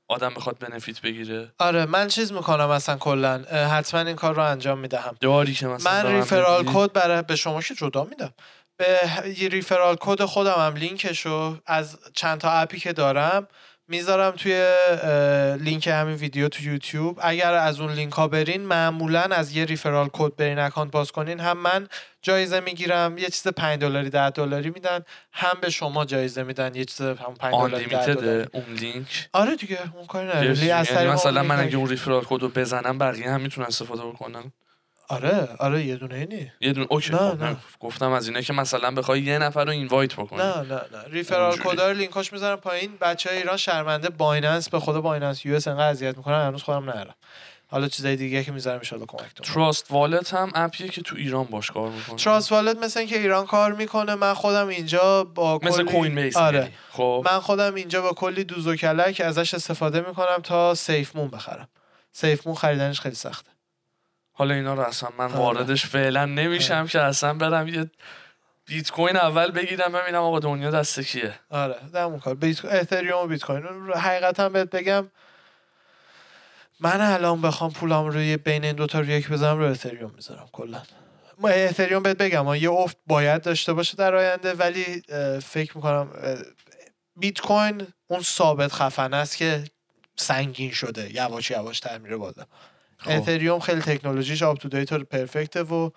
آدم بخواد benefit بگیره. آره من چیز می‌کنم مثلا کلا. حتما این کار رو انجام می‌دهم. داری که مثلا من referral؟ code برای به شما که جدا میدم. به referral code خودم هم لینکشو از چند تا app ی که دارم می‌ذارم توی لینک همین ویدیو تو یوتیوب. اگر از اون لینک ها برین معمولا از یه referral code برین account باز کنین هم من جایزه می‌گیرم یه چیز 5 دلاری 10 دلاری میدن هم به شما جایزه میدن یه چیز هم 5 آن دلاری 10 دلاری. اون لینک؟ آره دیگه اون کاری نداری یعنی اون مثلا من اگه اون referral code رو بزنم بقیه هم می‌تونن استفاده بکنن؟ آره آره یه دونه اینی. یه دونه okay نه، خب، نه. گفتم از اینه که مثلا بخوای یه نفر رو invite بکنی. نه نه نه. referral. code ا رو لینکاش می‌ذارم پایین. بچه های ایران شرمنده بایننس به خدا بایننس یو اس انقدر اذیت می‌کنن هنوز خودم نرم حالا چیزای دیگه که می‌ذارم ان کمکتون. تراست والت هم app یه که تو ایران باش کار می‌کنه. تراست والت مثل اینکه ایران کار می‌کنه. من خودم اینجا با مثل کلی- کوین بیس آره. خب. من خودم اینجا با کلی دوز و کلک ازش استفاده می‌کنم تا سیف مون بخرم. سیف مون خریدنش خیلی سخته. حالا اینا رو اصلا من آره. واردش فعلا نمیشم که اصلا برم یه بیت کوین اول بگیرم ببینم آقا دنیا دست کیه. آره دمون کار. بیت اتریوم و بیت کوین رو حقیقتا بهت بگم من الان بخوام پولم روی بین این دوتا رو یک بذارم رو اتریوم می‌ذارم کلا. ما اتریوم بهت بگم یه افت باید داشته باشه در آینده ولی فکر می‌کنم بیت کوین اون ثابت خفن است که سنگین شده یواش یواش تر میره بالا. اتریوم خیلی تکنولوژیش آپ تو دیت و پرفکته و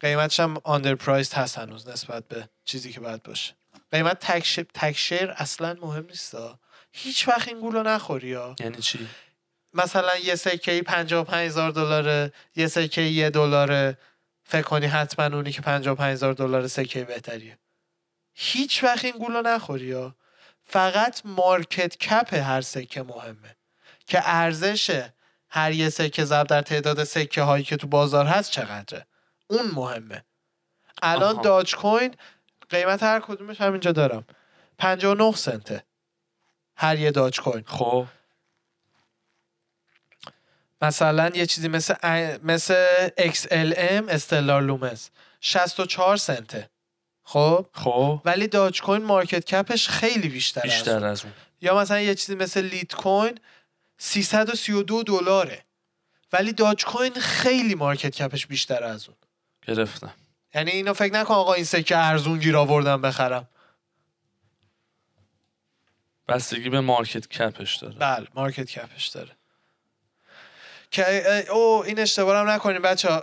قیمتش هم آندر پرایس هست هنوز نسبت به چیزی که باید باشه. قیمت تکش... تکشیر اصلا مهم نیست هیچ وقت این گولو نخوری ها یعنی چی؟ مثلا یه سکه 55 هزار دلاره یه سکه یه دلاره. فکر کنی حتما اونی که 55 هزار دلار سکه بهتریه. هیچ وقت این گولو نخوری ها فقط market cap هر سکه مهمه. که ارزش هر یه سکه ضرب در تعداد سکه هایی که تو بازار هست چقدره؟ اون مهمه. الان. داج کوین قیمت هر کدومش همینجا دارم. 59 cent ه. هر یه داج کوین خب. مثلا یه چیزی مثل مثل XLM Stellar Lumens. 64 سنته. خب؟ خب. ولی Dogecoin market cap ش خیلی بیشتر, از اون. بیشتر از اون. یا مثلا یه چیزی مثل Litecoin 332 دلاره. ولی Dogecoin خیلی market cap ش بیشتر از اون. گرفتم. یعنی اینو فکر نکن آقا این سکه ارزون گیر آوردم بخرم. بستگی به مارکت کپش داره. بله مارکت کپش داره. که او این اشتباه هم نکنین بچه ها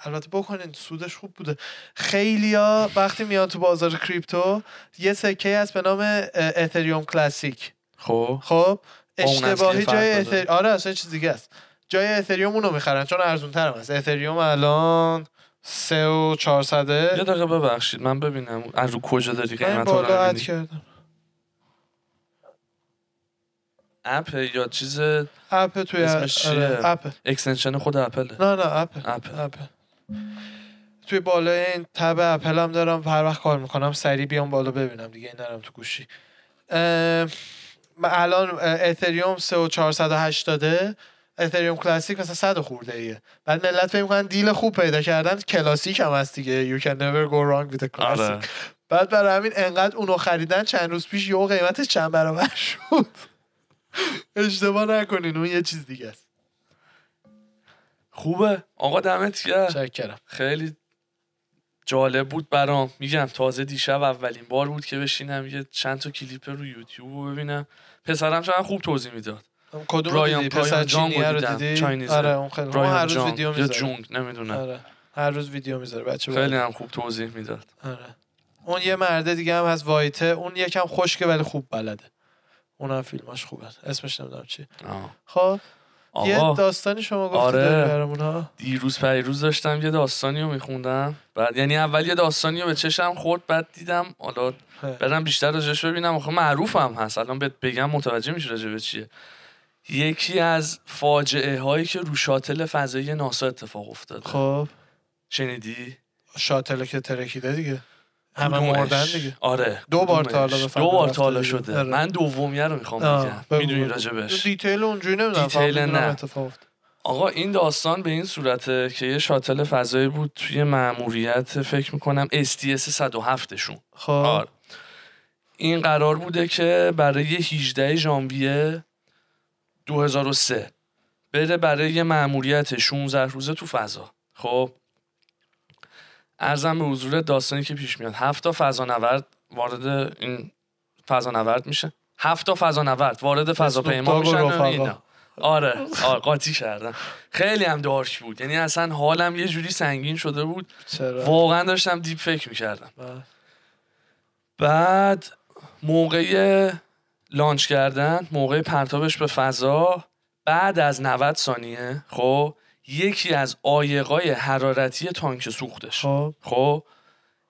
البته بکنین سودش خوب بوده. خیلی ها وقتی میان تو بازار کریپتو یه سکه هست به نام اتریوم کلاسیک خب. خب؟ اشتباهی جای. اتر... آره اصلا چیز دیگه است. جای اتریوم اونو می‌خرن چون ارزون تر هست اتریوم الان سه و یه چهارصده دقیقه ببخشید من ببینم از رو کجا داری قیمت رو بالا؟ کردم. app یا چیز app توی اسمش آره، چیه؟ app. extension خود اپله. نه نه app. app. توی بالای این tab اپل هم دارم هر وقت کار می‌کنم سریع بیام بالا ببینم دیگه این نرم تو گوشی. اه، الان اتریوم 3480 اتریوم کلاسیک مثلا 100 خورده ایه بعد ملت فکر می‌کنن deal خوب پیدا کردن classic هم هست دیگه. You can never go wrong with a classic. آره. بعد برای همین انقدر اونو خریدن چند روز پیش یهو قیمتش چند برابر شد. اشتباه نکنین اون یه چیز دیگه است. خوبه. آقا دمت گرم. شکرم خیلی جالب بود برام. میگم تازه دیشب اولین بار بود که بشینم یه چند تا کلیپ رو یوتیوب رو ببینم. پسرم چقدر خوب توضیح می‌داد. کدوم برایان- دیدی؟ پسر برایان جانگ رو. دیدی. آره اون خیلی. اون هر برایان روز جانگ ویدیو می‌ذاره. جونگ نمی‌دونم. آره هر روز ویدیو می‌ذاره بچه خیلی. هم خوب توضیح می‌داد. آره. اون یه مرده دیگه هم هست وایته. اون یکم خشکه ولی خوب بلده. اونم فیلماش خوبه. اسمش نمی‌دونم چی. خب. یه داستانی شما گفتی آره. ها دیروز پریروز داشتم یه داستانی رو میخوندم. بعد یعنی اول یه داستانی رو به چشم خورد بعد دیدم حالا برم بیشتر راجش ببینم. آخه معروف هم هست. الان بهت بگم متوجه میشه راجع به چیه. یکی از فاجعه هایی که رو شاتل فضایی ناسا اتفاق افتاده. خب. شنیدی؟ شاتل که ترکیده دیگه. همه؟ مردن دیگه آره دو بار؟ تا حالا دو بار تا حالا. شده آره. من دومیه رو می‌خوام بگم می‌دونی. راجبش detail اونجوری نمی‌دونم detail نه. آقا این داستان به این صورته که یه shuttle فضایی بود توی مأموریت فکر می‌کنم STS 107 شون خب آره. این قرار بوده که برای 18 ژانویه 2003 بره برای یه مأموریت 16 روزه تو فضا خب ارزم به حضور داستانی که پیش میاد. هفت تا فضانورد وارد این فضانورد میشه. هفت تا فضانورد وارد فضاپیما میشن و. اینا. آره آره قاطی کردم خیلی هم دارک بود. یعنی اصلا حالم یه جوری سنگین شده بود. چرا؟ واقعا داشتم دیپ فکر می‌کردم. بله. بعد موقع لانچ کردن موقع پرتابش به فضا بعد از 90 ثانیه خب یکی از آیقای حرارتی تانک سوختش. خب. خب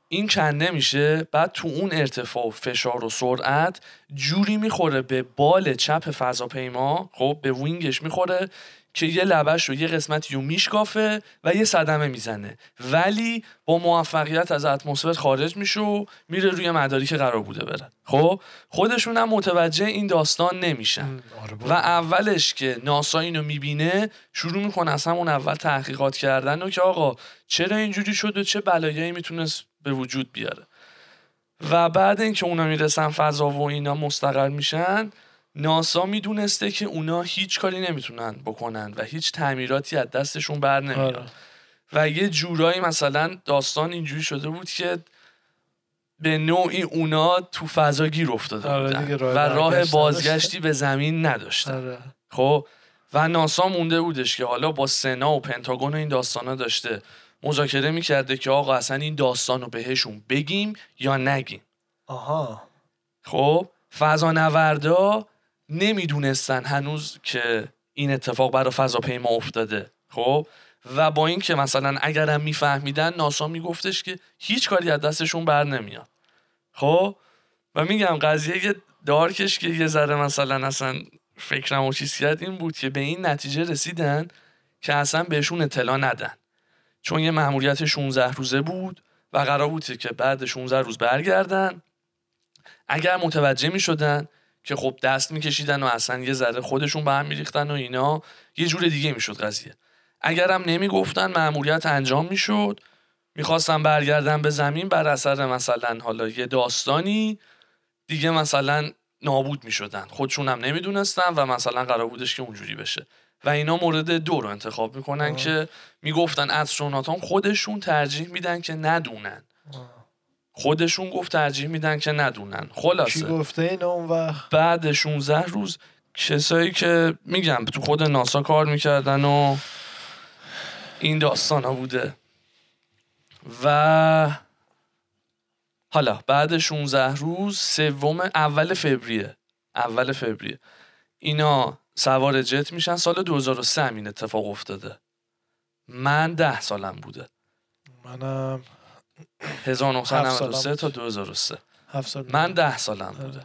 این کنده میشه بعد تو اون ارتفاع و فشار و سرعت جوری می‌خوره به بال چپ فضاپیما. خب به وینگش می‌خوره. که یه لبش رو یه قسمتی رو میشکافه و یه صدمه می‌زنه. ولی با موفقیت از اتمسفر خارج میشه و میره روی مداری که قرار بوده بره. خب؟ خودشون هم متوجه این داستان نمیشن. آره و اولش که ناسا اینو می‌بینه شروع می‌کنه از همون اول تحقیقات کردن و که آقا چرا اینجوری شد و چه بلایایی می‌تونست به وجود بیاره. و بعد اینکه اونا می‌رسن فضا و اینا مستقر میشن ناسا می‌دونسته که اونا هیچ کاری نمی‌تونن بکنن و هیچ تعمیراتی از دستشون بر نمیاد. آره. و یه جورایی مثلا داستان اینجوری شده بود که به نوعی اونا تو فضا گیر افتاده آره بودن راه و راه بازگشتی به زمین نداشتن. آره. خب؟ و ناسا مونده بودش که حالا با سنا و پنتاگون و این داستانا داشته. مذاکره می‌کرده که آقا اصلا این داستان رو بهشون بگیم یا نگیم. آها. خب؟ فضانوردا نمی‌دونستن هنوز که این اتفاق برای فضاپیما افتاده خب؟ و با اینکه مثلا اگرم میفهمیدن ناسا میگفتش که هیچ کاری از دستشون بر نمیاد. خب؟ و میگم قضیه دارکش که یه ذره مثلا اصلا فکرم و چیز کرد این بود که به این نتیجه رسیدن که اصلا بهشون اطلاع ندن. چون یه مأموریت 16 روزه بود و قرار بود که بعد 16 روز برگردن. اگر متوجه می شدن که خب دست میکشیدن و اصلا یه ذره خودشون به هم میریختن و اینا یه جور دیگه می‌شد قضیه. اگرم نمی‌گفتن مأموریت انجام می‌شد می‌خواستن برگردن به زمین بر اثر مثلا حالا یه داستانی دیگه مثلا نابود می‌شدن. خودشون هم نمی‌دونستن و مثلا قرار بودش که اونجوری بشه. و اینا مورد دو رو انتخاب می‌کنن آه. که می‌گفتن استرونات هم خودشون ترجیح میدن که ندونن. خودشون گفت ترجیح میدن که ندونن. کی خلاصه گفته اینو اون وقت؟ بعد 16 روز کسایی که میگم تو خود ناسا کار می‌کردن و این داستان ها بوده. و حالا بعد 16 روز سوم اول فوریه. اول فوریه. اینا سوار جت میشن. سال 2003 هم این اتفاق افتاده. من ده سالم بوده. منم. 1993 تا 2003 هفت سال من ده سالم بوده.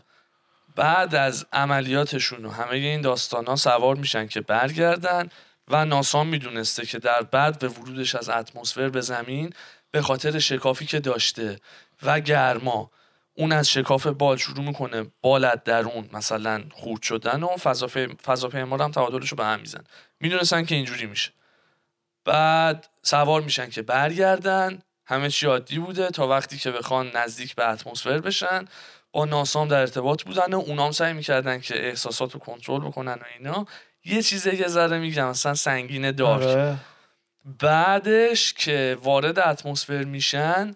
بعد از عملیاتشون و همه این داستان ها سوار میشن که برگردن و ناسا می‌دونسته که در بعد به ورودش از اتمسفر به زمین به خاطر شکافی که داشته و گرما اون از شکاف بال شروع می‌کنه بال از درون مثلا خورد شدن و فضاپی- فضاپیما هم تعادلش رو به هم میزن می‌دونستن که اینجوری میشه. بعد سوار میشن که برگردن همه چی عادی بوده تا وقتی که بخوان نزدیک به اتمسفر بشن با ناسام در ارتباط بودن و اونام سعی می‌کردن که احساسات رو کنترل بکنن و اینا. یه چیز یه ذره میگم مثلا سنگین دارک آره. بعدش که وارد اتمسفر میشن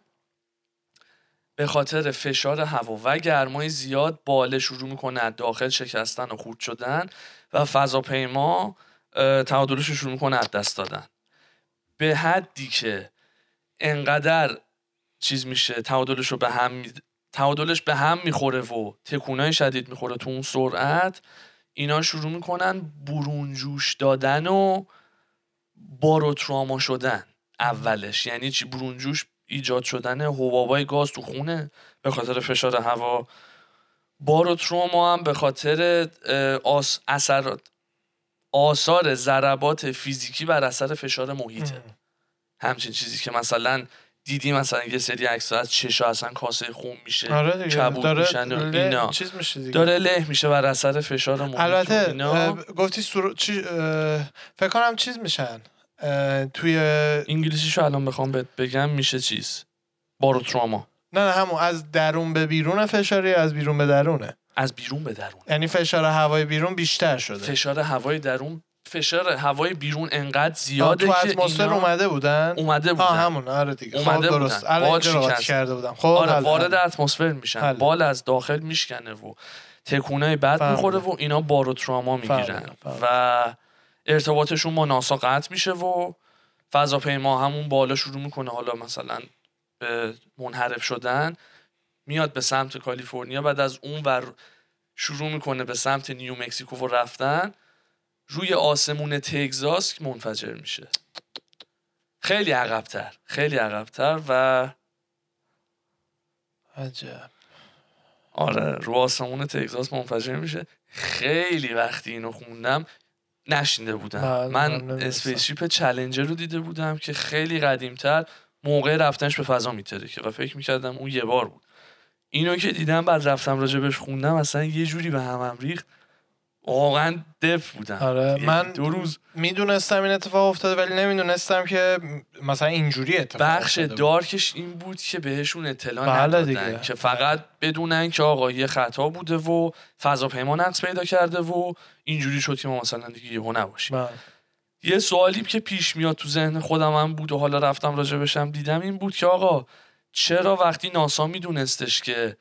به خاطر فشار هوا و گرمای زیاد باله شروع می‌کنه از داخل شکستن و خورد شدن و فضاپیما تعادلش رو شروع می‌کنه از دست دادن. به حدی که انقدر چیز میشه تعادلش رو به هم تعادلش به هم می‌خوره و تکونای شدید می‌خوره تو اون سرعت. اینا شروع می‌کنن برونجوش دادن و باروتراما شدن اولش. یعنی چی؟ برونجوش ایجاد شدن حبابای گاز تو خونه به خاطر فشار هوا. باروتروما هم به خاطر آس اثرات آثار ضربات فیزیکی بر اثر فشار محیطه. همچین چیزی که مثلا دیدی مثلا یه سری عکس از چشا اصلا کاسه خون میشه آره کبود داره میشن له- اینا. چیز میشه دیگه. داره له میشه بر اثر فشار محیط البته اینا. گفتی سرو... چی... فکر کنم چیز میشن. توی انگلیسیشو الان بخوام بهت بگم میشه چیز؟ باروتراما نه نه همون از درون به بیرون فشاری از بیرون به درونه. از بیرون به درون. یعنی فشار هوای بیرون بیشتر شده. فشار هوای درون فشار هوای بیرون انقدر زیاده تو که اتمسفر اومده بودن اومده آه بودن همون آره دیگه اومده خب درست بودن. الان. کرده بودم خب آره وارد. اتمسفر میشن حل. بال از داخل میشکنه و تکونای بد. می‌خوره و اینا باروتراما می‌گیرن. و ارتباطشون با ناسا قطع میشه و فضاپیما همون بالا شروع می‌کنه حالا مثلا به منحرف شدن میاد به سمت کالیفرنیا بعد از اون ور شروع می‌کنه به سمت نیو مکزیکو و رفتن روی آسمون تگزاس منفجر میشه. خیلی عقبتر خیلی عقبتر و عجب. آره رو آسمون تگزاس منفجر میشه. خیلی وقتی اینو خوندم نشینده بودم. بله، من. اسپیسشیپ چلنجر رو دیده بودم که خیلی قدیمتر موقع رفتنش به فضا میترکه و فکر می‌کردم اون یه بار بود. اینو که دیدم بعد رفتم راجبش خوندم اصلا یه جوری به هم ریخت. واقعا دف بودم آره یکی من دو روز می‌دونستم این اتفاق افتاده ولی نمی‌دونستم که مثلا اینجوری اتفاق بخش. دارکش این بود که بهشون اطلاع بله ندادن دیگه. که فقط بدونن که آقا یه خطا بوده و فضاپیما نقص پیدا کرده و اینجوری شد که ما مثلا دیگه یهو نباشیم بله. یه سوالی که پیش میاد تو ذهن خودم هم بود و حالا رفتم راجع بشم دیدم این بود که آقا چرا وقتی ناسا میدونستش که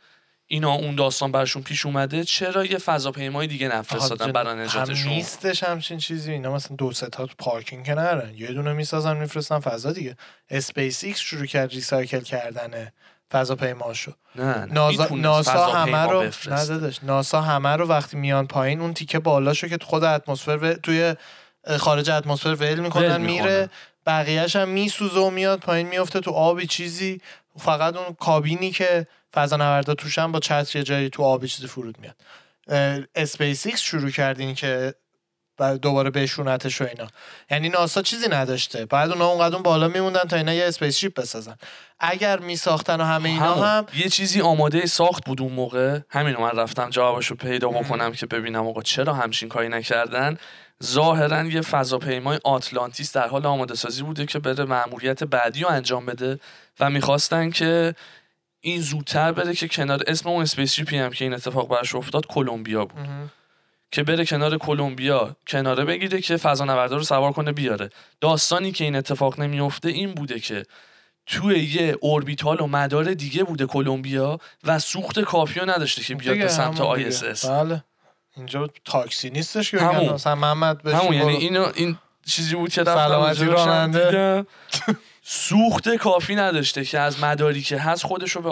اینا اون داستان برشون پیش اومده چرا یه فضاپیمای دیگه نفرستادن برای هم نجاتشون؟ نیستش همچین چیزی. اینا مثلا دو سه تا تو پارکینگ که نرن. یه دونه می‌سازن میفرستن فضا دیگه. اسپیس ایکس شروع کرد recycle کردن فضاپیماشو. نه نه ناسا, ناسا همه رو. ندادش ناسا همه رو وقتی میان پایین اون تیکه بالاشو که تو خود اتمسفر و... توی خارج اتمسفر ول می‌کنن میره. بقیهش هم میسوزه و میاد پایین میفته تو آبی چیزی. فقط اون کابینی که فضا نوردا توشن با چتر یه جایی تو آبی چیزی فرود میاد. اسپیس ایکس شروع کرد این که دوباره بشونتش و اینا. یعنی ناسا چیزی نداشته. بعد اونا اونقدر اون بالا میموندن تا اینا یه spaceship بسازن. اگر میساختن و همه اینا همون. هم یه چیزی آماده ساخت بود اون موقع. همین من رفتم جوابشو پیدا بکنم که ببینم آقا چرا همچین کاری نکردن. ظاهرا یه فضاپیمای آتلانتیس در حال آماده سازی بوده که بره مأموریت بعدی رو انجام بده و می‌خواستن که این زودتر بره که کنار اسم اون spaceship ی هم که این اتفاق براش افتاد کلمبیا بود مهم. که بره کنار کلمبیا کناره بگیره که فضانوردا رو سوار کنه بیاره داستانی که این اتفاق نمیفته این بوده که توی یه orbital و مدار دیگه بوده کلمبیا و سوخت کافی رو نداشته که بیاد به سمت ISS بله اینجا تاکسی نیستش که همون. مثلا محمد بشین همون یعنی. اینو این چیزی بود که رفتم سلامتی راننده. سوخت کافی نداشته که از مداری که هست خودش رو به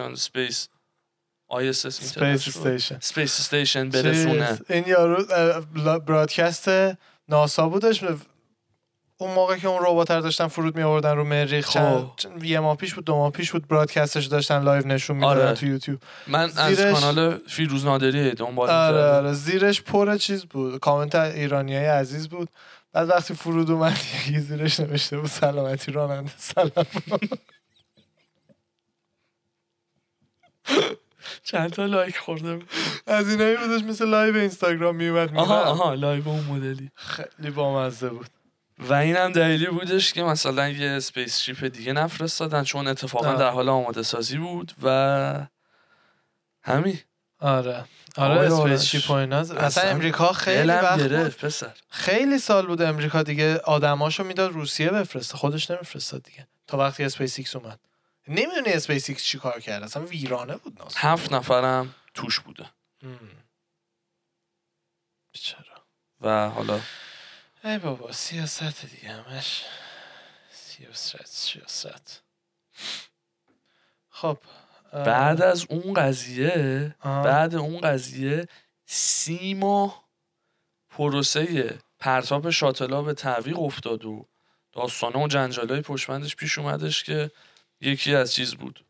space ISS space station space station برسونه این یارو broadcast ناسا بودش اون موقع که اون ربات رو داشتن فرود می آوردن رو مریخ خب. یه ماه پیش بود دو ماه پیش بود broadcast ش داشتن live نشون می‌دادن آره. تو یوتیوب من از زیرش- کانال فیروز نادری دنبال آره. آره زیرش پر چیز بود کامنت ایرانی های عزیز بود بعد وقتی فرود اومد یکی زیرش نوشته بود سلامتی راننده سلام. چند تا لایک خورده بود. از اینایی بودش مثل live اینستاگرام میومد آها آها live اون مدلی. خیلی بامزه بود. و این هم دلیلی بودش که مثلا یه spaceship دیگه نفرستادن چون اتفاقا. در حال آماده سازی بود و همین. آره. آره، آره space آرش. ship و اینا اصلا, امریکا خیلی وقت پسر. خیلی سال بود امریکا دیگه آدماشو می‌داد روسیه بفرسته. خودش نمیفرستاد دیگه. تا وقتی اسپیس ایکس اومد. نمی‌دونی اسپیس ایکس چی کار کرد اصلا ویرانه بود ناسا هفت نفرم توش بوده. چرا؟ و حالا ای بابا سیاست دیگه همش. سیاست سیاست. خب. بعد از اون قضیه آها. بعد اون قضیه سی ماه پروسه پرتاب شاتلا به تعویق افتاد و داستانه و جنجالای پشمندش پیش اومدش که یکی از چیز بود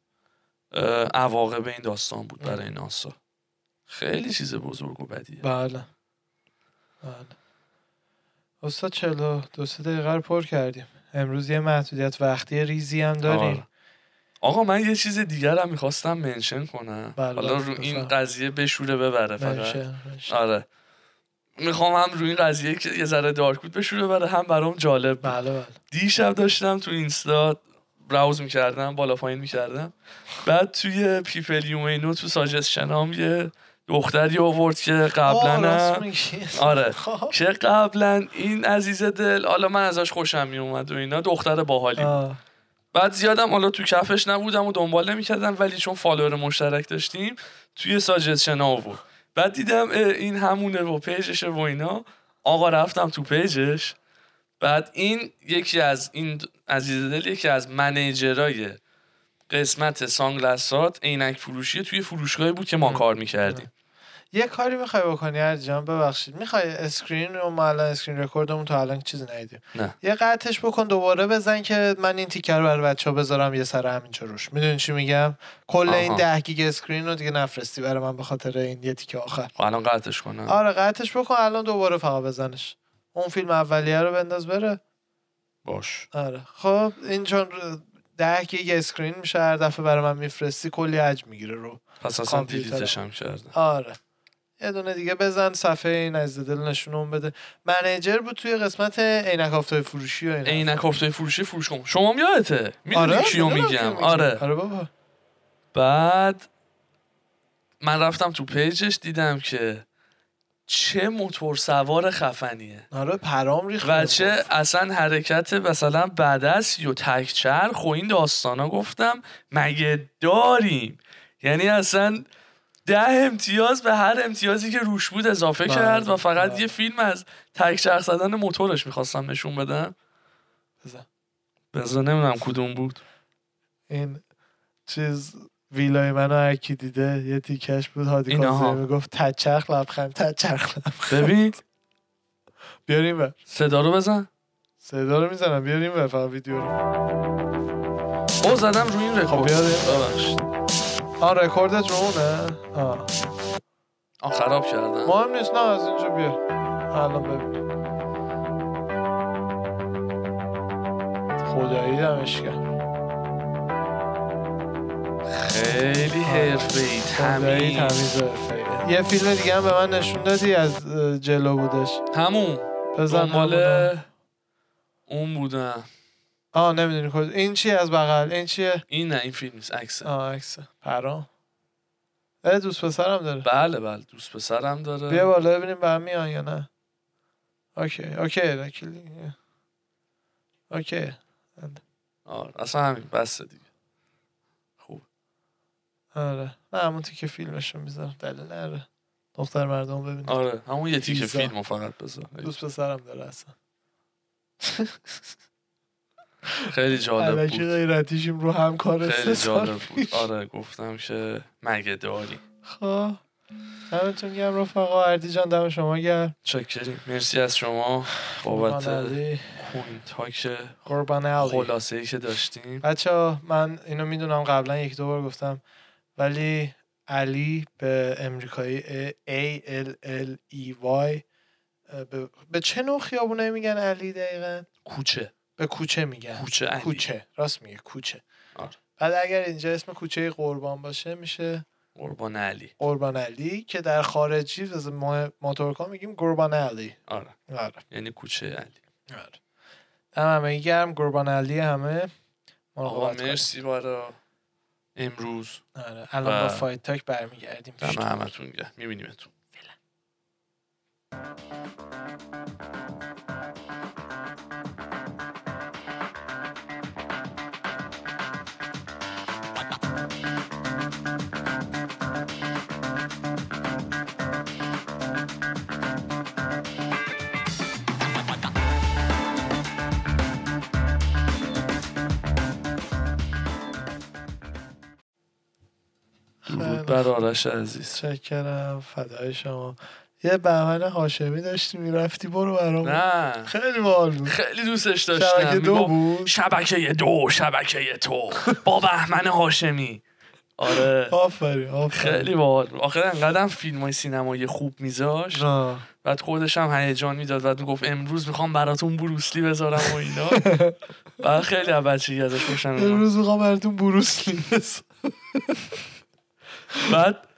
عواقب این داستان بود برای ناسا. خیلی چیز بزرگ و بدیه. بله. بله. استاد چلو دو سه دقیقه رو پر کردیم. امروز یه محدودیت وقتی ریزی هم داریم. آقا من یه چیز دیگر هم می‌خواستم mention کنم بله، حالا رو. این قضیه بشوره ببره فقط منشه، منشه. آره می‌خوام هم روی این قضیه که یه ذره dark بود بشوره بره هم برام جالب. بله بله دیشب داشتم تو اینستا browse می‌کردم بالا پایین می‌کردم بعد توی people you may know تو suggestion ام یه دختری آورد که قبلا. آره خب. که قبلا این عزیز دل حالا من ازش خوشم میومد و اینا دختر باحالی بود. بعد زیادم حالا تو کفش نبودم و دنبال نمی‌کردم ولی چون follower مشترک داشتیم توی suggestion آورد بعد دیدم این همونه و page شه و اینا. آقا رفتم تو page ش. بعد این یکی از این عزیز دل یکی از manager ای قسمت sunglass ات عینک فروشی توی فروشگاهی بود که ما کار می‌کردیم. یه کاری می‌خوای بکنی هر جان؟ ببخشید. می‌خوای screen رو ما الان screen record مون تا الان چیزی ندیدیم. یه قطعش بکن دوباره بزن که من این تیکه رو برای بچه ها بذارم یه سر همینجا روش. می‌دونی چی میگم؟ کل این. ده گیگ screen رو دیگه نفرستی برای من به خاطر این یه تیکه آخر. خب الان قطعش کنم. آره قطعش بکن الان دوباره فقط بزنش. اون فیلم اولیه رو بنداز بره. باش. آره. خب این چون ده گیگ screen میشه هر دفعه برای من میفرستی کلی حجم می‌گیره رو پس اصلا. delete ش هم کردم. آره. یه دونه دیگه بزن صفحه این از دل نشونم بده. manager بود توی قسمت عینک آفتاب فروشی و عینک افتای فروشی فروش کن. شما هم یادته می‌دونی آره کیو میگم. آره. آره بابا. بعد من رفتم تو page ش دیدم که چه موتور سوار خفنیه. آره پرام ریخت. و چه اصلا حرکت مثلا بدست یا تک چرخ و این داستانا گفتم مگه داریم؟ یعنی اصلا ده امتیاز به هر امتیازی که روش بود اضافه بله، کرد و فقط بله. یه فیلم از تک چرخ زدن موتورش می‌خواستم نشون بدم بزن. نمی‌دونم کدوم بود. این چیز ویلای منو هر کی دیده یه تیکش بود هادی. کاظمی می‌گفت تچرخ لبخند تچرخ لبخند. ببین. بیاریم بر صدا رو بزن. صدا رو می‌زنم بیاریم بر فقط ویدیو رو. او زدم روی این رکورد. خب بیاریم. آن رکوردت رو اونه آه. آه خراب کردم مهم نیست نه از اینجا بیار الان ببین. خدایی دمش خیلی حرفه ای تمیز. یه فیلم دیگه هم به من نشون دادی از جلو بودش. همون. بزن همونو. اون بودم. آه نمی‌دونی کجا. این چیه از بغل؟ این چیه؟ این نه این فیلم نیست. عکسه. آه عکسه. پرام. دوست پسرم داره. بله بله. دوست پسرم داره. بیا بالا ببینیم به هم میان یا نه. okay okay. okay okay. آره اصلا همین. بسته دیگه. خوب. آره. نه همون که فیلمشو می‌ذارم. دلیل نره. دختر مردم ببینیم آره همون یه تیکه ویزا. فیلم رو فقط بذار. دوست پسرم داره اصلا. خیلی جالب بود. غیرتیشیم رو هم کار خیلی جالب بود. آره گفتم که مگه داری. خب. دمتون گرم رفقا. اردی جان دم شما گرم. چاکریم. مرسی از شما. بابت point ها که قربان خلاصه ای که داشتیم. بچه من اینو می‌دونم قبلا یک دو بار گفتم. ولی علی به امریکایی A L L E Y به, به چه نوع خیابونه میگن علی دقیقا؟ کوچه. به کوچه میگن. کوچه علی. کوچه. راست میگه کوچه. آره. بعد اگر اینجا اسم کوچه قربان باشه میشه قربان علی. قربان علی که در خارجی از موتورکا میگیم قربان علی. آره. آره. یعنی کوچه علی. آره. دم همه گرم قربان علی همه. مراقبت. مرسی برای امروز. آره. الان با فایت تاک برمیگردیم. دم همتون گرم. میبینیمتون. درود بر آرش عزیز. چکرم فدای شما. یه بهمن هاشمی داشتی می‌رفتی برو برام نه. خیلی باحال بود. خیلی دوستش داشتم. شبکه دو بود؟ شبکه دو شبکه تو. با بهمن هاشمی. آره. آفرین آفرین. خیلی باحال. آخر انقدر فیلم های سینمایی خوب میذاشت. بعد خودش هم هیجان می‌داد. بعد می‌گفت امروز می‌خوام براتون بروسلی بذارم و اینا. بعد خیلی بچگی ازش خوشم. امروز می‌خوام براتون بروسلی بزنم. بعد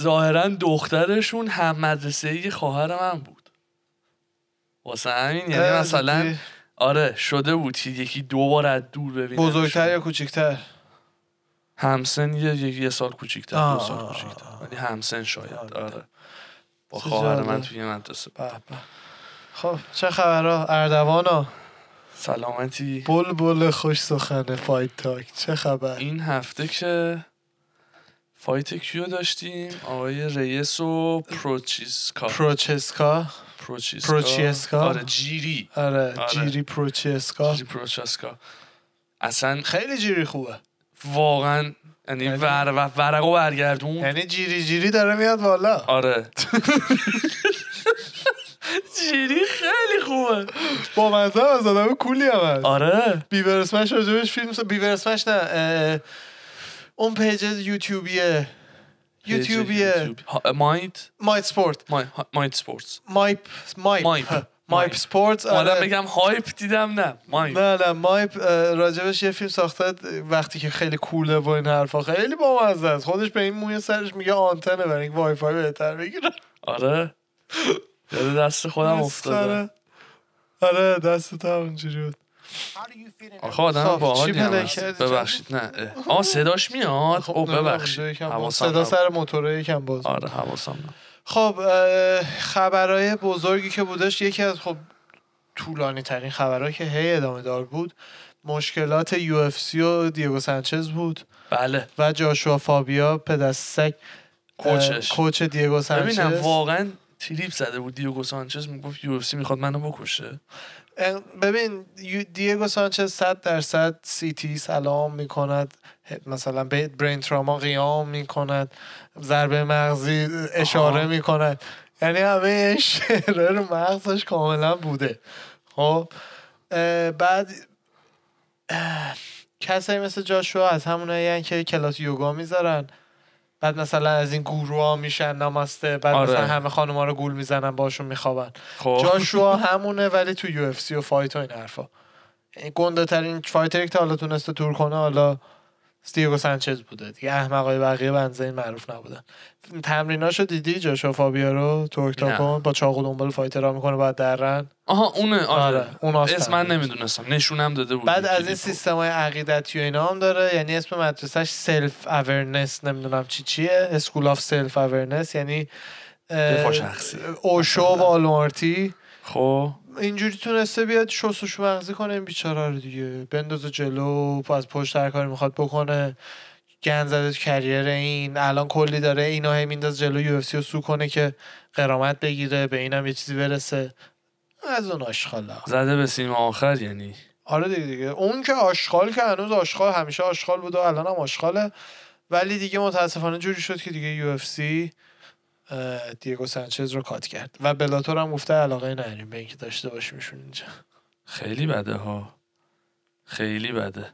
ظاهرا دخترشون هم مدرسه خواهر من بود. واسه همین یعنی مثلا؟ آره شده بود که یکی دو بار از دور ببینه. بزرگتر یا کوچیکتر همسن یه یه, سال کوچیکتر دو سال کوچیکتر. ولی همسن شاید آره. آره. با خواهر. من توی مدرسه. خب چه خبرها؟ اردوانا سلامتی. بل بل خوش سخنه Fight Talk. چه خبر؟ این هفته که fight کیو داشتیم آقای ریس و پروچیسکا. پروچسکا پروچیسکا. پروچیسکا؟ آره جیری. آره آره. جیری پروچسکا جیری پروچیسکا. اصلا خیلی جیری خوبه. واقعا یعنی یعنی- ور و ورقو برگردون. یعنی جیری جیری داره میاد بالا. آره. جیری خیلی خوبه. با منظر از آدم کولی هم هست. آره. بیور اسمش راجبش فیلم سا... بیور اسمش نه اون پیج یوتیوبیه. یوتیوبیه. مایت؟ مایت سپورت. مایت سپورتس. مایپ مایپ. مایپ. مایپ. مایپ. سپورت. آره. بگم هایپ دیدم نه مایت نه نه مایپ راجبش یه فیلم ساخته وقتی که خیلی کوله و این حرفا. خیلی بامزه است. خودش به این موی سرش میگه آنتنه برای اینکه وای فای بهتر بگیره. آره. یاد دست خودم افتاده. آره دست تا اونجوری بود. آخه آدم. کردی ببخشید. نه. آه صداش میاد؟ خب، او نه، ببخشید. صدا. سر موتوره یکم باز. آره حواسم نبود. خب خبرهای بزرگی که بودش یکی از خب طولانی ترین خبرها که هی ادامه دار بود مشکلات یو اف سی و دیگو سانچز بود. بله. و جاشوا فابیا پدستک coach ش. coach دیگو سانچز. ببینم واقعا تریپ زده بود دیوگو سانچز می‌گفت UFC می‌خواد منو بکشه. ببین دیگو سانچز 100 درصد CTE سلام می‌کند. مثلا به brain trauma قیام می‌کند. ضربه مغزی اشاره. می‌کند. یعنی همه شعره رو مغزش کاملا بوده. خب بعد کسایی مثل جاشوا از همونایی که کلاس یوگا می‌ذارن. بعد مثلا از این گروه ها میشن نماسته بعد آره. مثلا همه خانوما رو گول می‌زنن باشون میخوابن. خب. جاشوا همونه ولی تو UFC و fight و این حرفا. گنده ترین fighter ی که تا حالا تونسته تور کنه حالا دیگو سانچز بوده. دیگه احمقای بقیه بنزه این معروف نبودن. تمریناشو دیدی جاشوا فابیا رو تو octagon با چاقو دنبال fighter ها می‌کنه بعد درن آها اونه آره, آره، اوناست اسم من. نمی‌دونستم. نشونم داده بود بعد از این. سیستم های عقیدتی و اینا هم داره. یعنی اسم مدرسهش self awareness نمی‌دونم چی چیه. School of Self Awareness یعنی دفاع شخصی. اوشو و آلمارتی. خب. اینجوری تونسته بیاد شستشو مغزی کنه این بیچاره رو دیگه. بندازه جلو از پشت هر کاری می‌خواد بکنه. گند زده تو career این. الان کلی داره اینا هی مینداز جلو UFC رو sue کنه که قرامت بگیره به اینم یه چیزی برسه. از اون آشغالا زده به سیم آخر یعنی. آره دیگه دیگه. اون که آشغال که هنوز آشغال همیشه آشغال بوده و الان هم آشغاله. ولی دیگه متاسفانه جوری شد که دیگه یو اف سی دیگو سانچز رو کات کرد. و بلاتور هم گفته علاقه نداریم به اینکه داشته باشیمشون اینجا. خیلی بده ها. خیلی بده.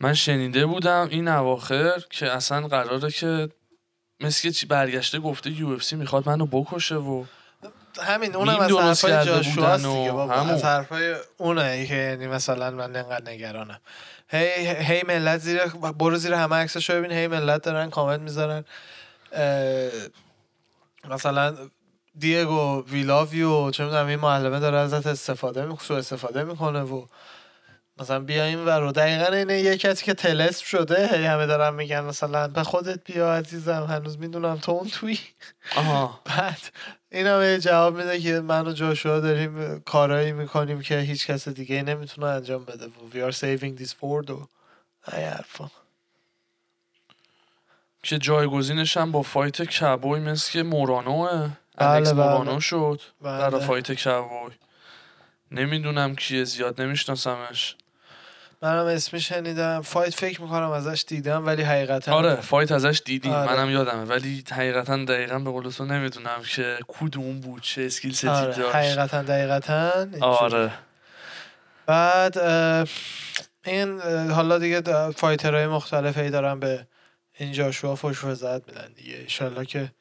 من شنیده بودم این اواخر که اصلا قراره که مثل که چی برگشته گفته یو اف سی می‌خواد منو بکشه و همین اونم از حرفای و دیگه بابا همون. از حرفای اونه که یعنی مثلا من انقدر نگرانم. هی هی ملت زیر برو زیر همه عکسشو ببین هی ملت دارن کامنت می‌ذارن. مثلا دیگو وی لاو یو چه می‌دونم این معلمه داره ازت استفاده می سو استفاده می‌کنه و مثلا بیا این ور و دقیقا اینه یه کسی که تلسم شده هی همه دارن میگن مثلا به خودت بیا عزیزم هنوز می‌دونم تو اون توی. آها. بعد این هم جواب میده که من و جاشوا داریم کارایی می‌کنیم که هیچ کس دیگه نمی‌تونه انجام بده و we are saving this world و این حرفا. که جایگزینش هم با fight Cowboy مثل که مورانوه. بله، الکس بله. مورانو شد. بله. برای fight Cowboy نمی‌دونم کیه زیاد نمیشناسمش. منم اسمی شنیدم. fight فکر می‌کنم ازش دیدم ولی حقیقتا آره fight ازش دیدیم. آره. منم یادمه. ولی حقیقتا دقیقا به قول تو نمی‌دونم که کدوم بود چه skill set ی آره داشت. حقیقتا دقیقتا. آره. بعد این حالا دیگه fighter های مختلف هی دارن به این جاشوا فش وزد میدن دیگه. ایشالله که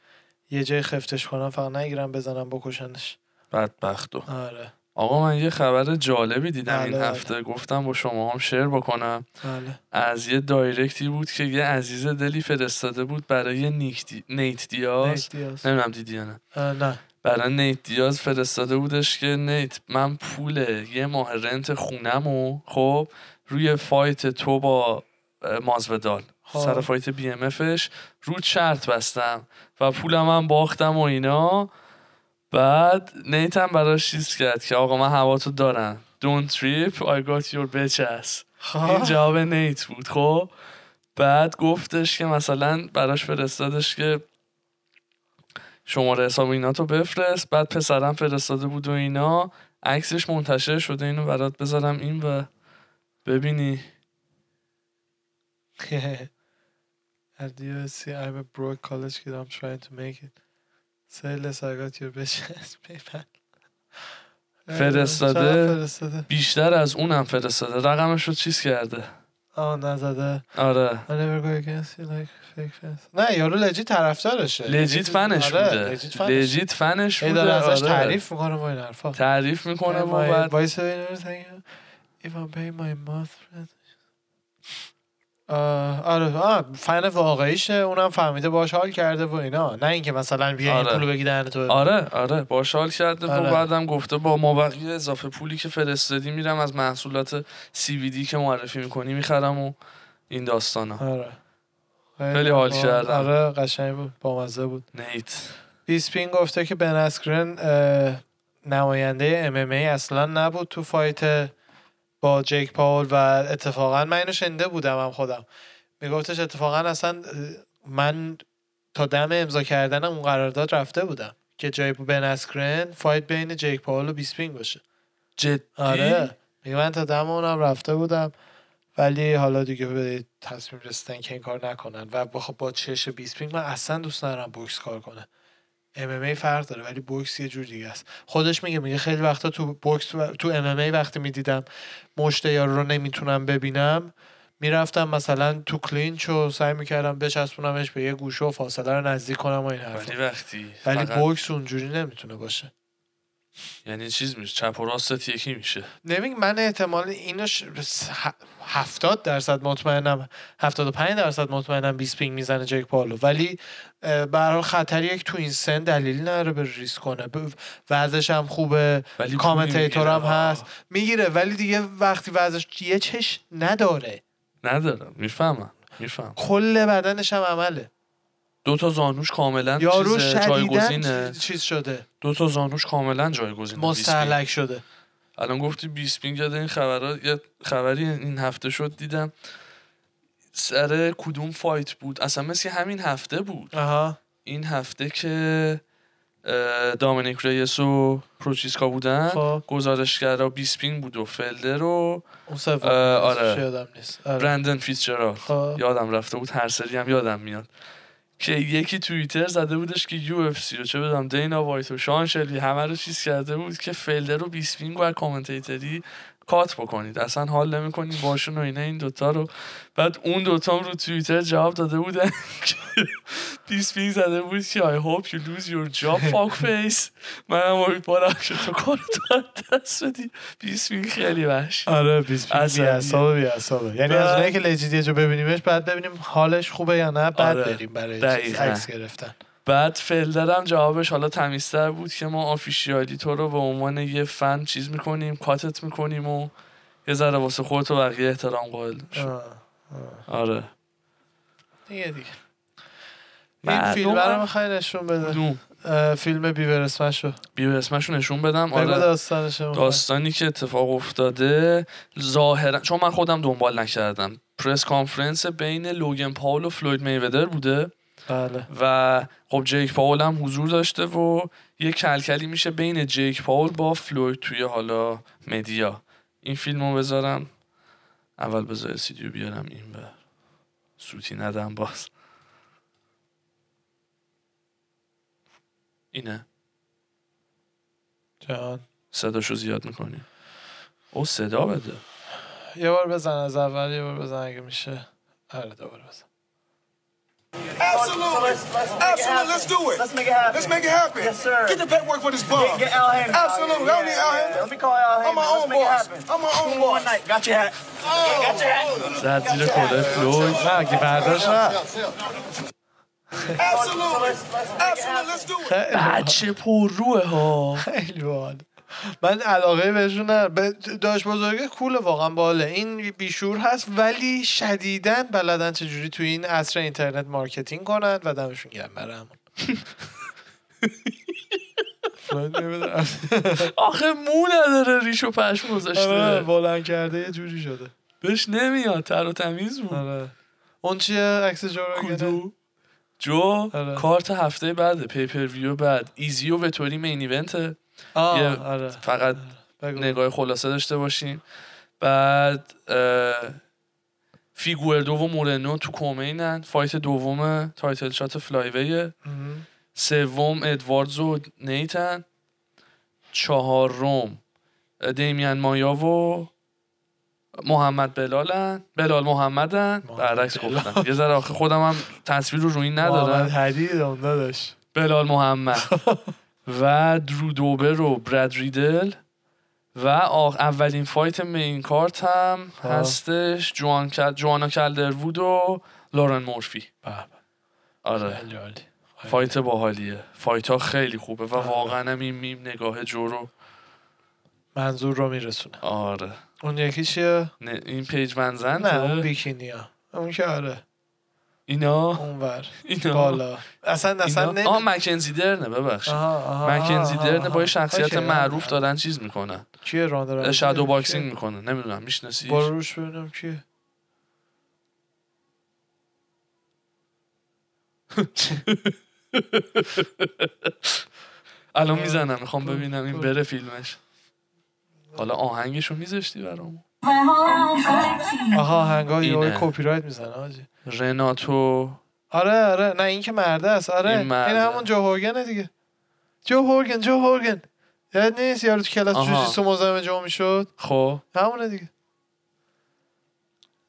یه جای خفتش کنم فقط نگیرم بزنم بکشنش. بدبختو آره. آقا من یه خبر جالبی دیدم بله، این بله. هفته. گفتم با شما هم share بکنم. بله. از یه direct ی بود که یه عزیز دلی فرستاده بود برای نیک دی... نیت دیاز. نیت دیاز. نمی‌دونم دیدی یا نه. نه. برای نیت دیاز فرستاده بودش که نیت من پول یه ماه rent خونم خب روی fight تو با مازودال. سر fight BMF ش رو شرط بستم و پولم هم باختم و اینا. بعد نیت هم براش چیز کرد که آقا من هواتو دارم. Don't trip I got your bitch ass. این خب جواب نیت بود خب. بعد گفتش که مثلا براش فرستادش که شماره حساب ایناتو بفرست. بعد پسرم فرستاده بود و اینا. عکسش منتشر شده اینو برات بذارم این و ببینی. At the USC, I'm a broke college kid. I'm trying to make it. Say less, I got your bitch ass PayPal. فرستاده. بیشتر از اونم فرستاده رقمش رو چیز کرده آه نزده آره I never go against you like fake fans نه یارو لجی طرفدارشه لجیت فنش آره، بوده لجیت فنش. لجیت بوده ازش آره. تعریف می‌کنه با این حرفا تعریف می‌کنه My- بعد. If I'm paying my month rent. آره. آه فن واقعیشه. اونم فهمیده باش حال کرده و اینا. نه اینکه مثلا بیا این آره. پولو بگی دهن تو آره آره. باشال کرده آره. و بعدم گفته با مابقی اضافه پولی که فرستادی میرم از محصولات CBD که معرفی می‌کنی می‌خرم و این داستان ها آره. خیلی حال با- کردم. آره قشنگ بود. بامزه بود. نیت. بیسپینگ گفته که بن اسکرن نماینده MMA اصلا نبود تو fight با جیک پاول و اتفاقا من اینو شنیده بودم هم خودم. میگفتش اتفاقا اصلا من تا دم امضا کردنم اون قرارداد رفته بودم که جای بن اسکرن fight بین جیک پاول و بیسپینگ باشه. جدی؟ آره. میگه من تا دم اونم رفته بودم ولی حالا دیگه به تصمیم رسیدن که این کار نکنن. و با, با چش بیسپینگ من اصلا دوست ندارم بوکس کار کنه. MMA فرق داره ولی بوکس یه جور دیگه است. خودش میگه میگه خیلی وقتا تو بوکس و تو MMA وقتی می‌دیدم مشت یارو رو نمی‌تونم ببینم می‌رفتم مثلا تو clinch و سعی می‌کردم بچسبونمش به یه گوشه و فاصله رو نزدیک کنم و این ولی حرفا وقتی ولی فقط- بوکس اونجوری نمی‌تونه باشه. یعنی چیز میشه چپ و راستت یکی میشه. نمیگه من احتمال اینو ش... هفتاد درصد مطمئنم 75 درصد مطمئنم بیسپینگ می‌زنه جیک پالو. ولی حال خطر یک تو این سن دلیلی نداره به ریسک کنه. وضعش هم خوبه commentator هم. هست. می‌گیره ولی دیگه وقتی وضعش یه چش نداره. ندارم می‌فهمم میفهم کل بدنش هم عمله. دو تا زانوش کاملا یارو چیز جایگزینه. چیز شده. دو تا زانوش کاملا جایگزینه مستهلک شده. الان گفتی بیسپینگ یاد این خبرها یه خبری این هفته شد دیدم سر کدوم fight بود؟ اصلا مثل همین هفته بود. آها. این هفته که دامینیک ریس و پروچیسکا بودن خب. گزارشگرا بیسپینگ بود و فلدر و آره. یادم نیست. آره. برندن فیتزجرالد خب. یادم رفته بود هر سری هم یادم میاد. که یکی توییتر زده بودش که UFC و چه بدم دینا وایت و شان شلبی همه رو چیز کرده بود که فلدر و بیسپینگ و commentary cut بکنید. اصلا حال نمی‌کنید باشون و اینا این دوتا رو. بعد اون دوتا رو توییتر جواب داده بودن. که بیسپینگ زده بود که I hope you lose your job fuck face. منم امیدوارم که تو کار تو دست بدی. بیسپینگ خیلی وحشی. آره بیس بی عصبیه. اعصابه بی اعصابه یعنی از اونایی که لجیت یه جا ببینیمش بعد ببینیم حالش خوبه یا نه بعد آره. بریم برای. عکس گرفتن. بعد فلدرم جوابش حالا تمیزتر بود که ما آفیشیالی تو رو به عنوان یه فن چیز می‌کنیم کاتت می‌کنیم و یه ذره واسه خودت و بقیه احترام قائل. آره. دیگه دیگه. این فیلم رو هم- می‌خوای نشون بده. فیلم بیور اسمشو. بیو اسمشو نشون بدم. آره. داستانی که اتفاق افتاده ظاهرا چون من خودم دنبال نکردم. press conference بین لوگن پاول و فلوید میودر بوده. بله. و خب جیک پاول هم حضور داشته و یه کلکلی میشه بین جیک پاول با فلوید توی حالا media. این فیلم رو بذارم. اول بذار سیدیو بیارم این بر. سوتی ندم باز. اینه. جان. صداشو زیاد می‌کنی. او صدا بده. یه بار بزن از اول یه بار بزن اگه میشه. آره دوباره بزن. Absolutely. Let's, let's Absolutely. Let's do it. Let's make it happen. Let's make it happen. Yes, sir. Get the paperwork for this bum. Get, get Al Heyman. Absolutely. I don't need Al Heyman. Let me call Al Heyman. I'm my own boss. I'm my own boss. One night. Got your hat. Oh. Got your hat. Så han tyder på det. Floyd. Nej. Absolutely. Absolutely. Let's do it. Ah, ce Hey, Elvon. من علاقه بهشون ندارم. داشت بزرگه کوله واقعا باله. این بیشور هست ولی شدیدن بلدن چجوری توی این عصر اینترنت مارکتینگ کنن و دمشون گرم برای. آخه مو نداره ریش و پشم آره، گذاشته بلند کرده یه جوری شده. بهش نمیاد تر و تمیز بود. آره. اون چیه؟ عکس جو رو جو آره. کارت هفته بعد pay-per-view بعد. ایزی و وتوری main event ه یه آره. فقط بگو. نگاه خلاصه داشته باشین. بعد فیگوردو و مورنو تو co-main fight دوم title shot flyweight ه. سوم ادواردز و نیتن. چهارم دیمیان مایا و محمد بلالن. بلال محمدن. محمد برعکس. گفتم. یه ذره آخه خودم هم تصویر رو روی محمد ندارم. حدید اون داداش. بلال محمد. و درو دوبر و براد ریدل و آخ اولین fight main card هم خب. هستش جوان کل... جوانا کلدروود و لورن مورفی. آره. عالی. fight باحالیه. fight ها خیلی خوبه و واقعا هم این میم نگاه جو رو منظور رو میرسونه. آره. اون یکی چیه؟ نه این پیج منزن نه اون بیکینیا اون که آره. اینا؟ اونور. اینا؟ بالا. اصلا اصلا اینا؟ نمی... آه مکنزی درنه ببخشید. مکنزی درنه. با یه شخصیت. معروف دارن چیز می‌کنن. کیه راوزی؟ شادو؟ باکسینگ می‌کنه نمی‌دونم می‌شناسی برو روش ببینم کیه الان می‌زنم می‌خوام ببینم این. بره فیلمش. حالا آهنگشو میذاشتی برام آها هنگا یه. کپی رایت می‌زنه آجی. رناتو. آره آره. نه این که مرده است. آره. این این, مرده. همون جو هورگنه دیگه. جو هورگن جو هورگن. یاد نیست یارو تو کلاس. جوجیتسو مزاحم جو می‌شد؟ خب. همونه دیگه.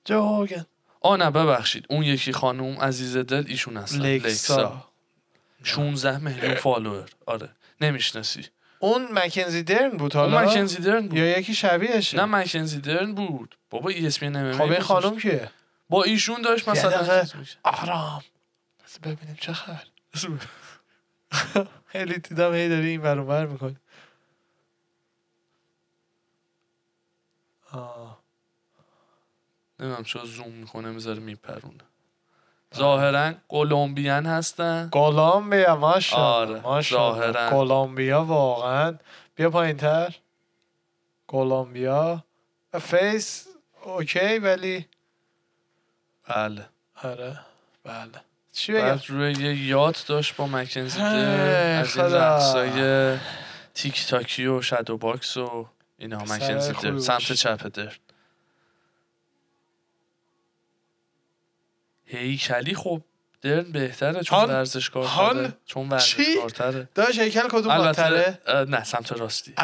جو هورگن. آ نه ببخشید. اون یکی خانوم عزیز دل ایشون هستن. لکسا 16 میلیون follower. آره. نمی‌شناسی. اون مکنزی درن بود اون حالا؟ مکنزی درن بود. یا یکی شبیهشه؟ نه مکنزی درن بود. بابا ای اس پی خب این خانم کیه؟ با ایشون داشت مثلا می‌کرد. آرام. ببینیم چه خبر. خیلی دیدم هی داری این ور می‌کنی. نمی‌دونم چرا زوم می‌کنه می‌ذاره میپرونه. ظاهرا Colombian هستن. کلمبیا ماشاءالله آره، ظاهراً. کلمبیا واقعا. بیا پایین تر. کلمبیا face okay ولی بله آره بله چی بگم بعد روی یه yacht داشت با مکنزی از این. رقصای تیک تاکی و shadow box و اینا مکنزی درن سمت. چپ درن هیکلی خب درن بهتره چون؟ ورزشکارتره؟ چون؟ ورزشکارتره داشت هیکل کدوم بالاتره نه سمت راستی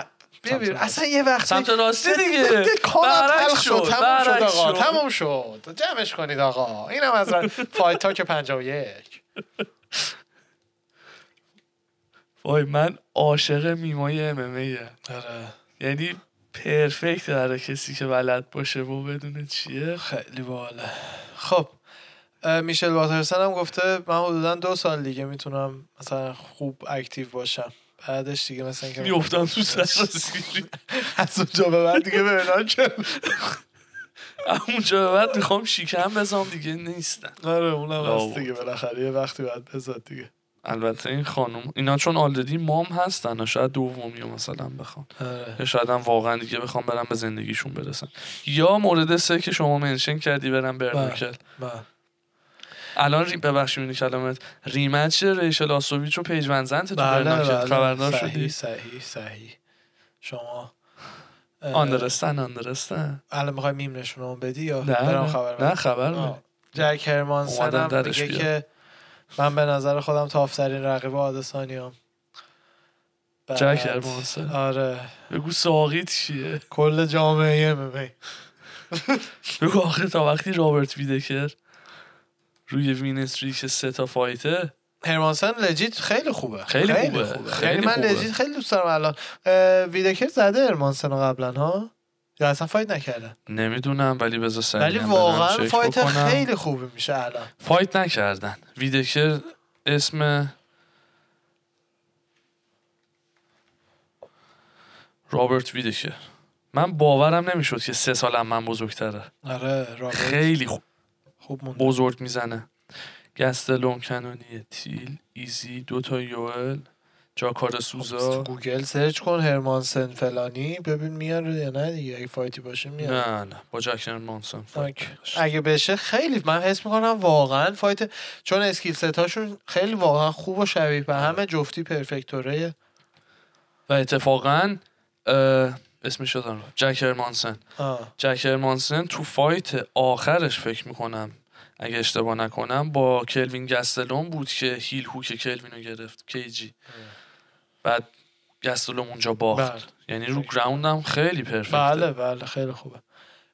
سمت اصلا یه وقتی سمت راستی دیگه. برعکس شد تموم شد آقا شد. تموم شد. جمعش کنید آقا. اینم از Fight Talk 51 وای من عاشق meme ای MMA. آره. یعنی perfect داره کسی که بلد باشه و بدونه چیه. خیلی باحاله خب میشل واترسن هم گفته من حدودا دو سال دیگه می‌تونم مثلا خوب اکتیو باشم. بعدش دیگه مثلا اینکه میفتم تو سراسیری از اونجا به بعد دیگه به که اونجا به بعد می‌خوام شیکم بزنم دیگه نیستن. آره اونم هست. دیگه بالاخره یه وقتی باید بزاد دیگه. البته این خانم اینا چون آلردی مام هستن شاید دومی مثلا بخوام آره. یا شاید هم واقعا دیگه بخوام برم به زندگیشون برسن. یا مورد سه که شما mention کردی برم برنوکل. الان ری... ببخشید این کلمت. rematch ریشل آستوویچ و پیج ونزنت two بله بله. خبردار صحیح شدی؟ صحیح صحیح. شما understand understand. الان می‌خوای میم نشونمون بدی یا نه, خبر نه؟ خبر. جک هرمانسن هم میگه. که من به نظر خودم tough ترین رقیب آدسانیام. جک هرمانسن. آره. بگو ساقیت چیه؟ کل جامعه ام بگو آخه تا وقتی رابرت ویدکر روی win streak سه تا fight ه. هرمانسن legit خیلی خوبه. خیلی خوبه. خیلی یعنی من خوبه. legit خیلی دوست دارم الان. ویدکر زده هرمانسن قبلا ها؟ یا اصلا fight نکردن نمی‌دونم ولی بذار سریع ولی واقعا fight بکنن. خیلی خوبی میشه الان. fight نکردن. ویدکر اسم رابرت ویدکر. من باورم نمی‌شد که سه سالم من بزرگتره. آره رابرت. خیلی خوب. خوب مونده. بزرگ می‌زنه. گستلوم کنونیر تیل ایزی دوتا یوئل جاکاره سوزا. گوگل search کن هرمانسن فلانی ببین میاره یا نه دیگه. اگه fight ی باشه میاره. نه نه بابا OK. نداشت. اگه بشه خیلی من حس می‌کنم واقعا فایت چون اسکیل ستاشون خیلی واقعا خوب و شبیه به همه جفتی پرفکتوره. و اتفاقا اسمش شدم جکر مانسن آه. جکر مانسن تو فایت آخرش فکر می‌کنم اگه اشتباه نکنم با کلوین گستلون بود که هیل هوک کلوین رو گرفت کیجی. بعد گستلون اونجا باخت. بله. یعنی رو گراوند هم خیلی پرفکته. بله بله خیلی خوبه.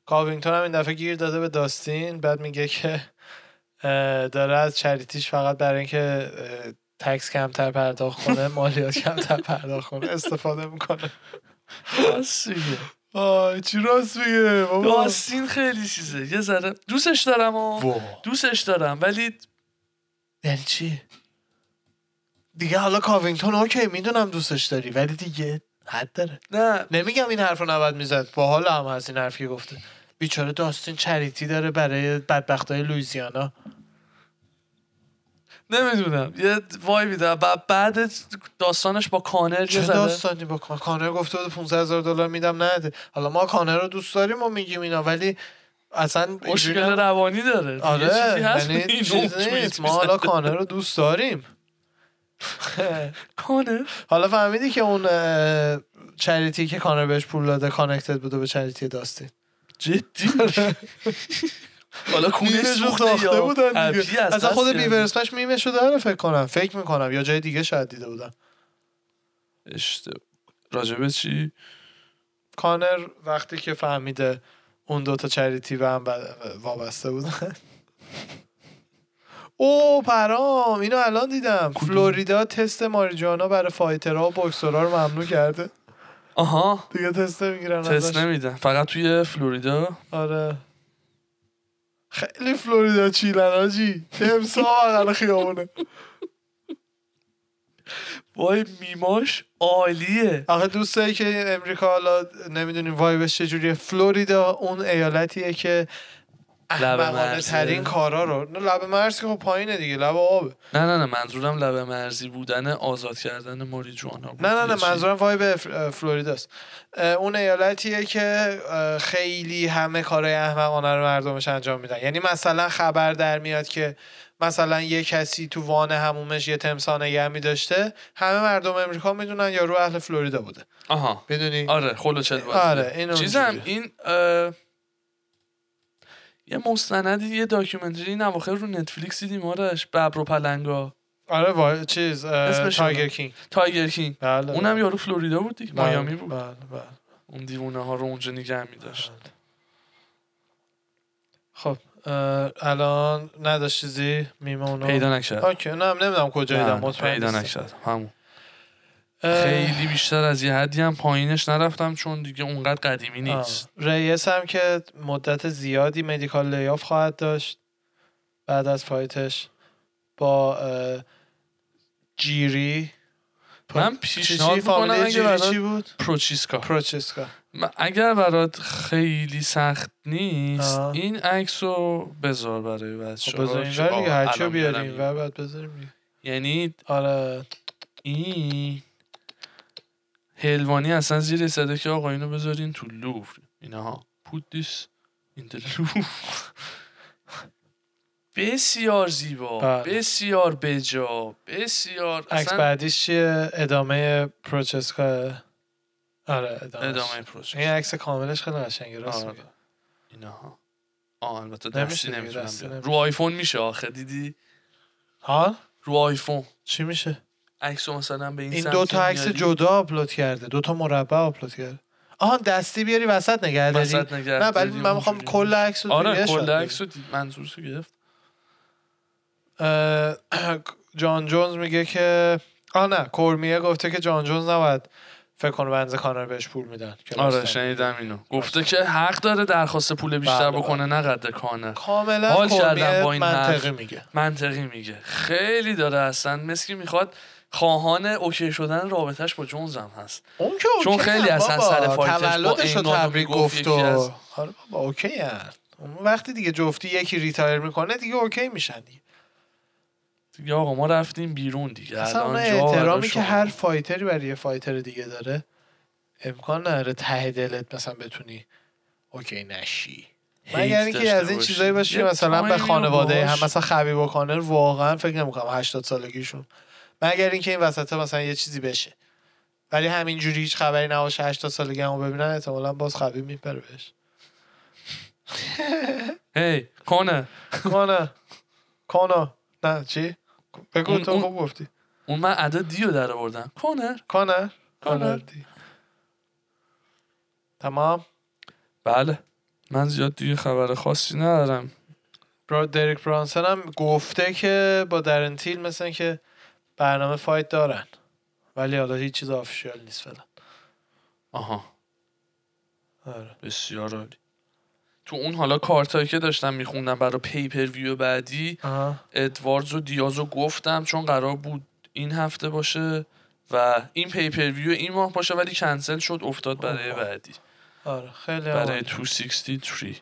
کاوینگتون هم این دفعه گیر داده به داستین. بعد میگه که داره از چریتیش فقط برای اینکه تکس کمتر پرداخت کنه مالیات کمتر پرداخت کنه استفاده می‌کنه. آه چی راست میگه؟ بابا. داستین خیلی چیزه. یه ذره دوستش دارم و. دوستش دارم ولی یعنی چی؟ دیگه حالا کاوینگتون OK می‌دونم دوستش داری ولی دیگه حد داره. نه. نمیگم این حرف رو نباید می‌زد. با حال هم هست این حرفی که گفته. بیچاره داستین charity داره برای بدبختای لویزیانا نمی‌دونم. یه vibe ی داره بعد بعد داستانش با کانر چه داستانی با کانر؟ کانر گفته بود 500 هزار دلار میدم. نده حالا ما کانر رو دوست داریم و میگیم اینا ولی اصلا مشکل روانی داره. آره یه چیزی هست یعنی چیز نیست. ما. حالا کانر رو دوست داریم. کانر؟ حالا فهمیدی که اون charity که کانر بهش پول داده connected بوده به charity داستین. جدی؟ حالا رو سوخته بودن دیگه. از خود. بیورسپش میمش رو داره فکر کنم. فکر می‌کنم. یا جای دیگه شاید دیده بودم اشتباه. راجبه چی؟ کانر وقتی که فهمیده اون دوتا charity به هم وابسته بودن. او پرام. اینو الان دیدم. فلوریدا تست ماریجوانا برای فایترها و بوکسورها رو ممنوع کرده. آها. دیگه تست نمی‌گیرن تست. نمیدن. فقط توی فلوریدا؟ آره. خیلی فلوریدا چیلن آجی. تمسا بغل خیابونه. وای میماش عالیه. آخه دوست داری که امریکا حالا نمی‌دونیم وایبش چجوریه. فلوریدا اون ایالتیه که احمقانه. ترین کارا رو. نه لب مرز که خب پایینه دیگه لب آبه نه نه نه منظورم لبه مرزی بودن آزاد کردن ماریجوانا بود. نه نه نه. منظورم وایب ف- فلوریداست. اون ایالتیه که خیلی همه کارهای احمقانه رو مردمش انجام میدن. یعنی مثلا خبر در میاد که مثلا یه کسی تو وان همومش یه تمساه نگه میداشته همه مردم امریکا می‌دونن یا رو اهل فلوریدا بوده. آها. می‌دونی؟ آره خلوچل آره، این چیزم. این اه، یه مستندی یه documentary این اواخر رو نتفلیکس دیدیم آرش. ببر و پلنگا. آره وا... چیز Tiger. King. Tiger King. بله. اونم بله. یارو فلوریدا بود دیگه بله، مایامی بود. بله بله. اون دیوونه ها رو اونجا نگه میداشت. خب اه، الان نداشت چیزی میمه پیدا نکرد. OK نه نمی‌دونم کجا دیدم مطمئن پیدا. نکرد. همون. خیلی بیشتر از یه حدی هم پایینش نرفتم چون دیگه اونقدر قدیمی نیست آه. ریس هم که مدت زیادی medical layoff خواهد داشت بعد از fight ش با جیری من پیشنهاد؟ می‌کنم اگه برات چی بود پروچیسکا پروچسکا من- اگر برات خیلی سخت نیست آه. این عکس رو بذار برای بچه خب بذار اینور دیگه هرچی بیاریم اینور بعد بذاریم. یعنی آره این هلوانی اصلا زیر صده که آقا اینو بذارین تو لوفر اینها. put this in the Louvre. بسیار زیبا. بله. بسیار بجا. بسیار. عکس اصلا بعدیش چیه ادامه پروچسکا آره ادامه ادامه این عکس کاملش خیلی قشنگه راست آره. میگه. اینها. آه البته دستی نمی‌تونم. رو آیفون میشه آخه دیدی؟ ها؟ رو آیفون. چی میشه؟ عکسو مثلا به این, این دو تا عکس جدا آپلود کرده. دو تا مربع آپلود کرده. آها دستی بیاری وسط نگه داری. وسط نگه نه ولی من می‌خوام. کل عکس رو آره کل. عکسو دید منظورشو گرفت. جان جونز میگه که آه نه کورمیه گفته که جان جونز نباید فکر کنه بنز کانر بهش پول میدن. آره. شنیدم اینو. گفته که حق داره درخواست پول بیشتر بله، بکنه نه قدر کانر کاملا حال کردم با این منطقی. میگه. منطقی میگه. خیلی داره اصلا که می‌خواد خواهان OK شدن رابطه‌ش با جونز هم هست اون که چون خیلی اصلا بابا. سر fight ش با تبریک گفت و از- آره بابا OK هم. اون وقتی دیگه جفتی یکی retire می‌کنه دیگه OK میشن دیگه دیگه آقا ما رفتیم بیرون دیگه اصلا اون احترامی که. هر fighter ی برای یه fighter دیگه داره امکان نداره ته دلت مثلا بتونی OK نشی مگر اینکه از این. چیزایی باشه مثلا به خانواده هم مثلا خبیب و کانر واقعا فکر نمی‌کنم 80 سالگیشون مگر اینکه این وسط مثلا یه چیزی بشه. ولی همینجوری هیچ خبری نباشه 80 سالگی همو ببینن احتمالا باز خبیب میپره بهش. هی کنه کانر کانر نه چی؟ بگو تو خوب گفتی. اون من ادا دیو در آوردم. کنر کانر. کانر دی. تمام. بله. من زیاد دیگه خبر خاصی ندارم. برا دریک برانسون هم گفته که با درن تیل مثلا که برنامه fight دارن. ولی حالا هیچ چیز official نیست فعلا. آها. آره. بسیار عالی. تو اون حالا کارتایی که داشتم میخوندم برای pay-per-view بعدی. ادواردز و دیاز رو گفتم چون قرار بود این هفته باشه و این pay-per-view این ماه باشه ولی کنسل شد افتاد برای آها. بعدی. آره خیلی برای برای 263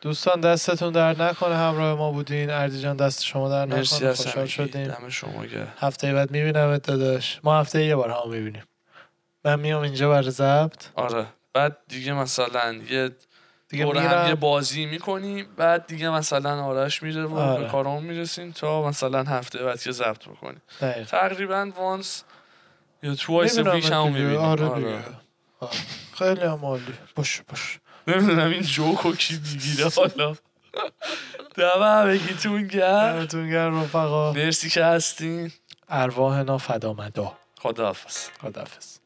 دوستان دستتون در نکنه همراه ما بودین. اردی جان دست شما در مرسی نکنه از خوشحال. شدیم. دم شما گرم. هفته بعد می‌بینم داداش. ما هفته یه بار هم می‌بینیم. من میام اینجا برای ضبط. آره. بعد دیگه مثلا یه دیگه دور هم یه بازی می‌کنیم. بعد دیگه مثلا آرش میره و آره. به کارمون می‌رسیم تا مثلا هفته بعد که ضبط بکنیم. تقریبا وانس یا توایس ویک هم. می‌بینیم. آره آره. آره. خیلی هم عالی. باش باش نمی‌دونم این جوک و کی می‌گیره حالا. دم همگیتون گرم. دمتون گرم رفقا. مرسی که هستین. ارواحنا فدامدا. خداحافظ. خداحافظ.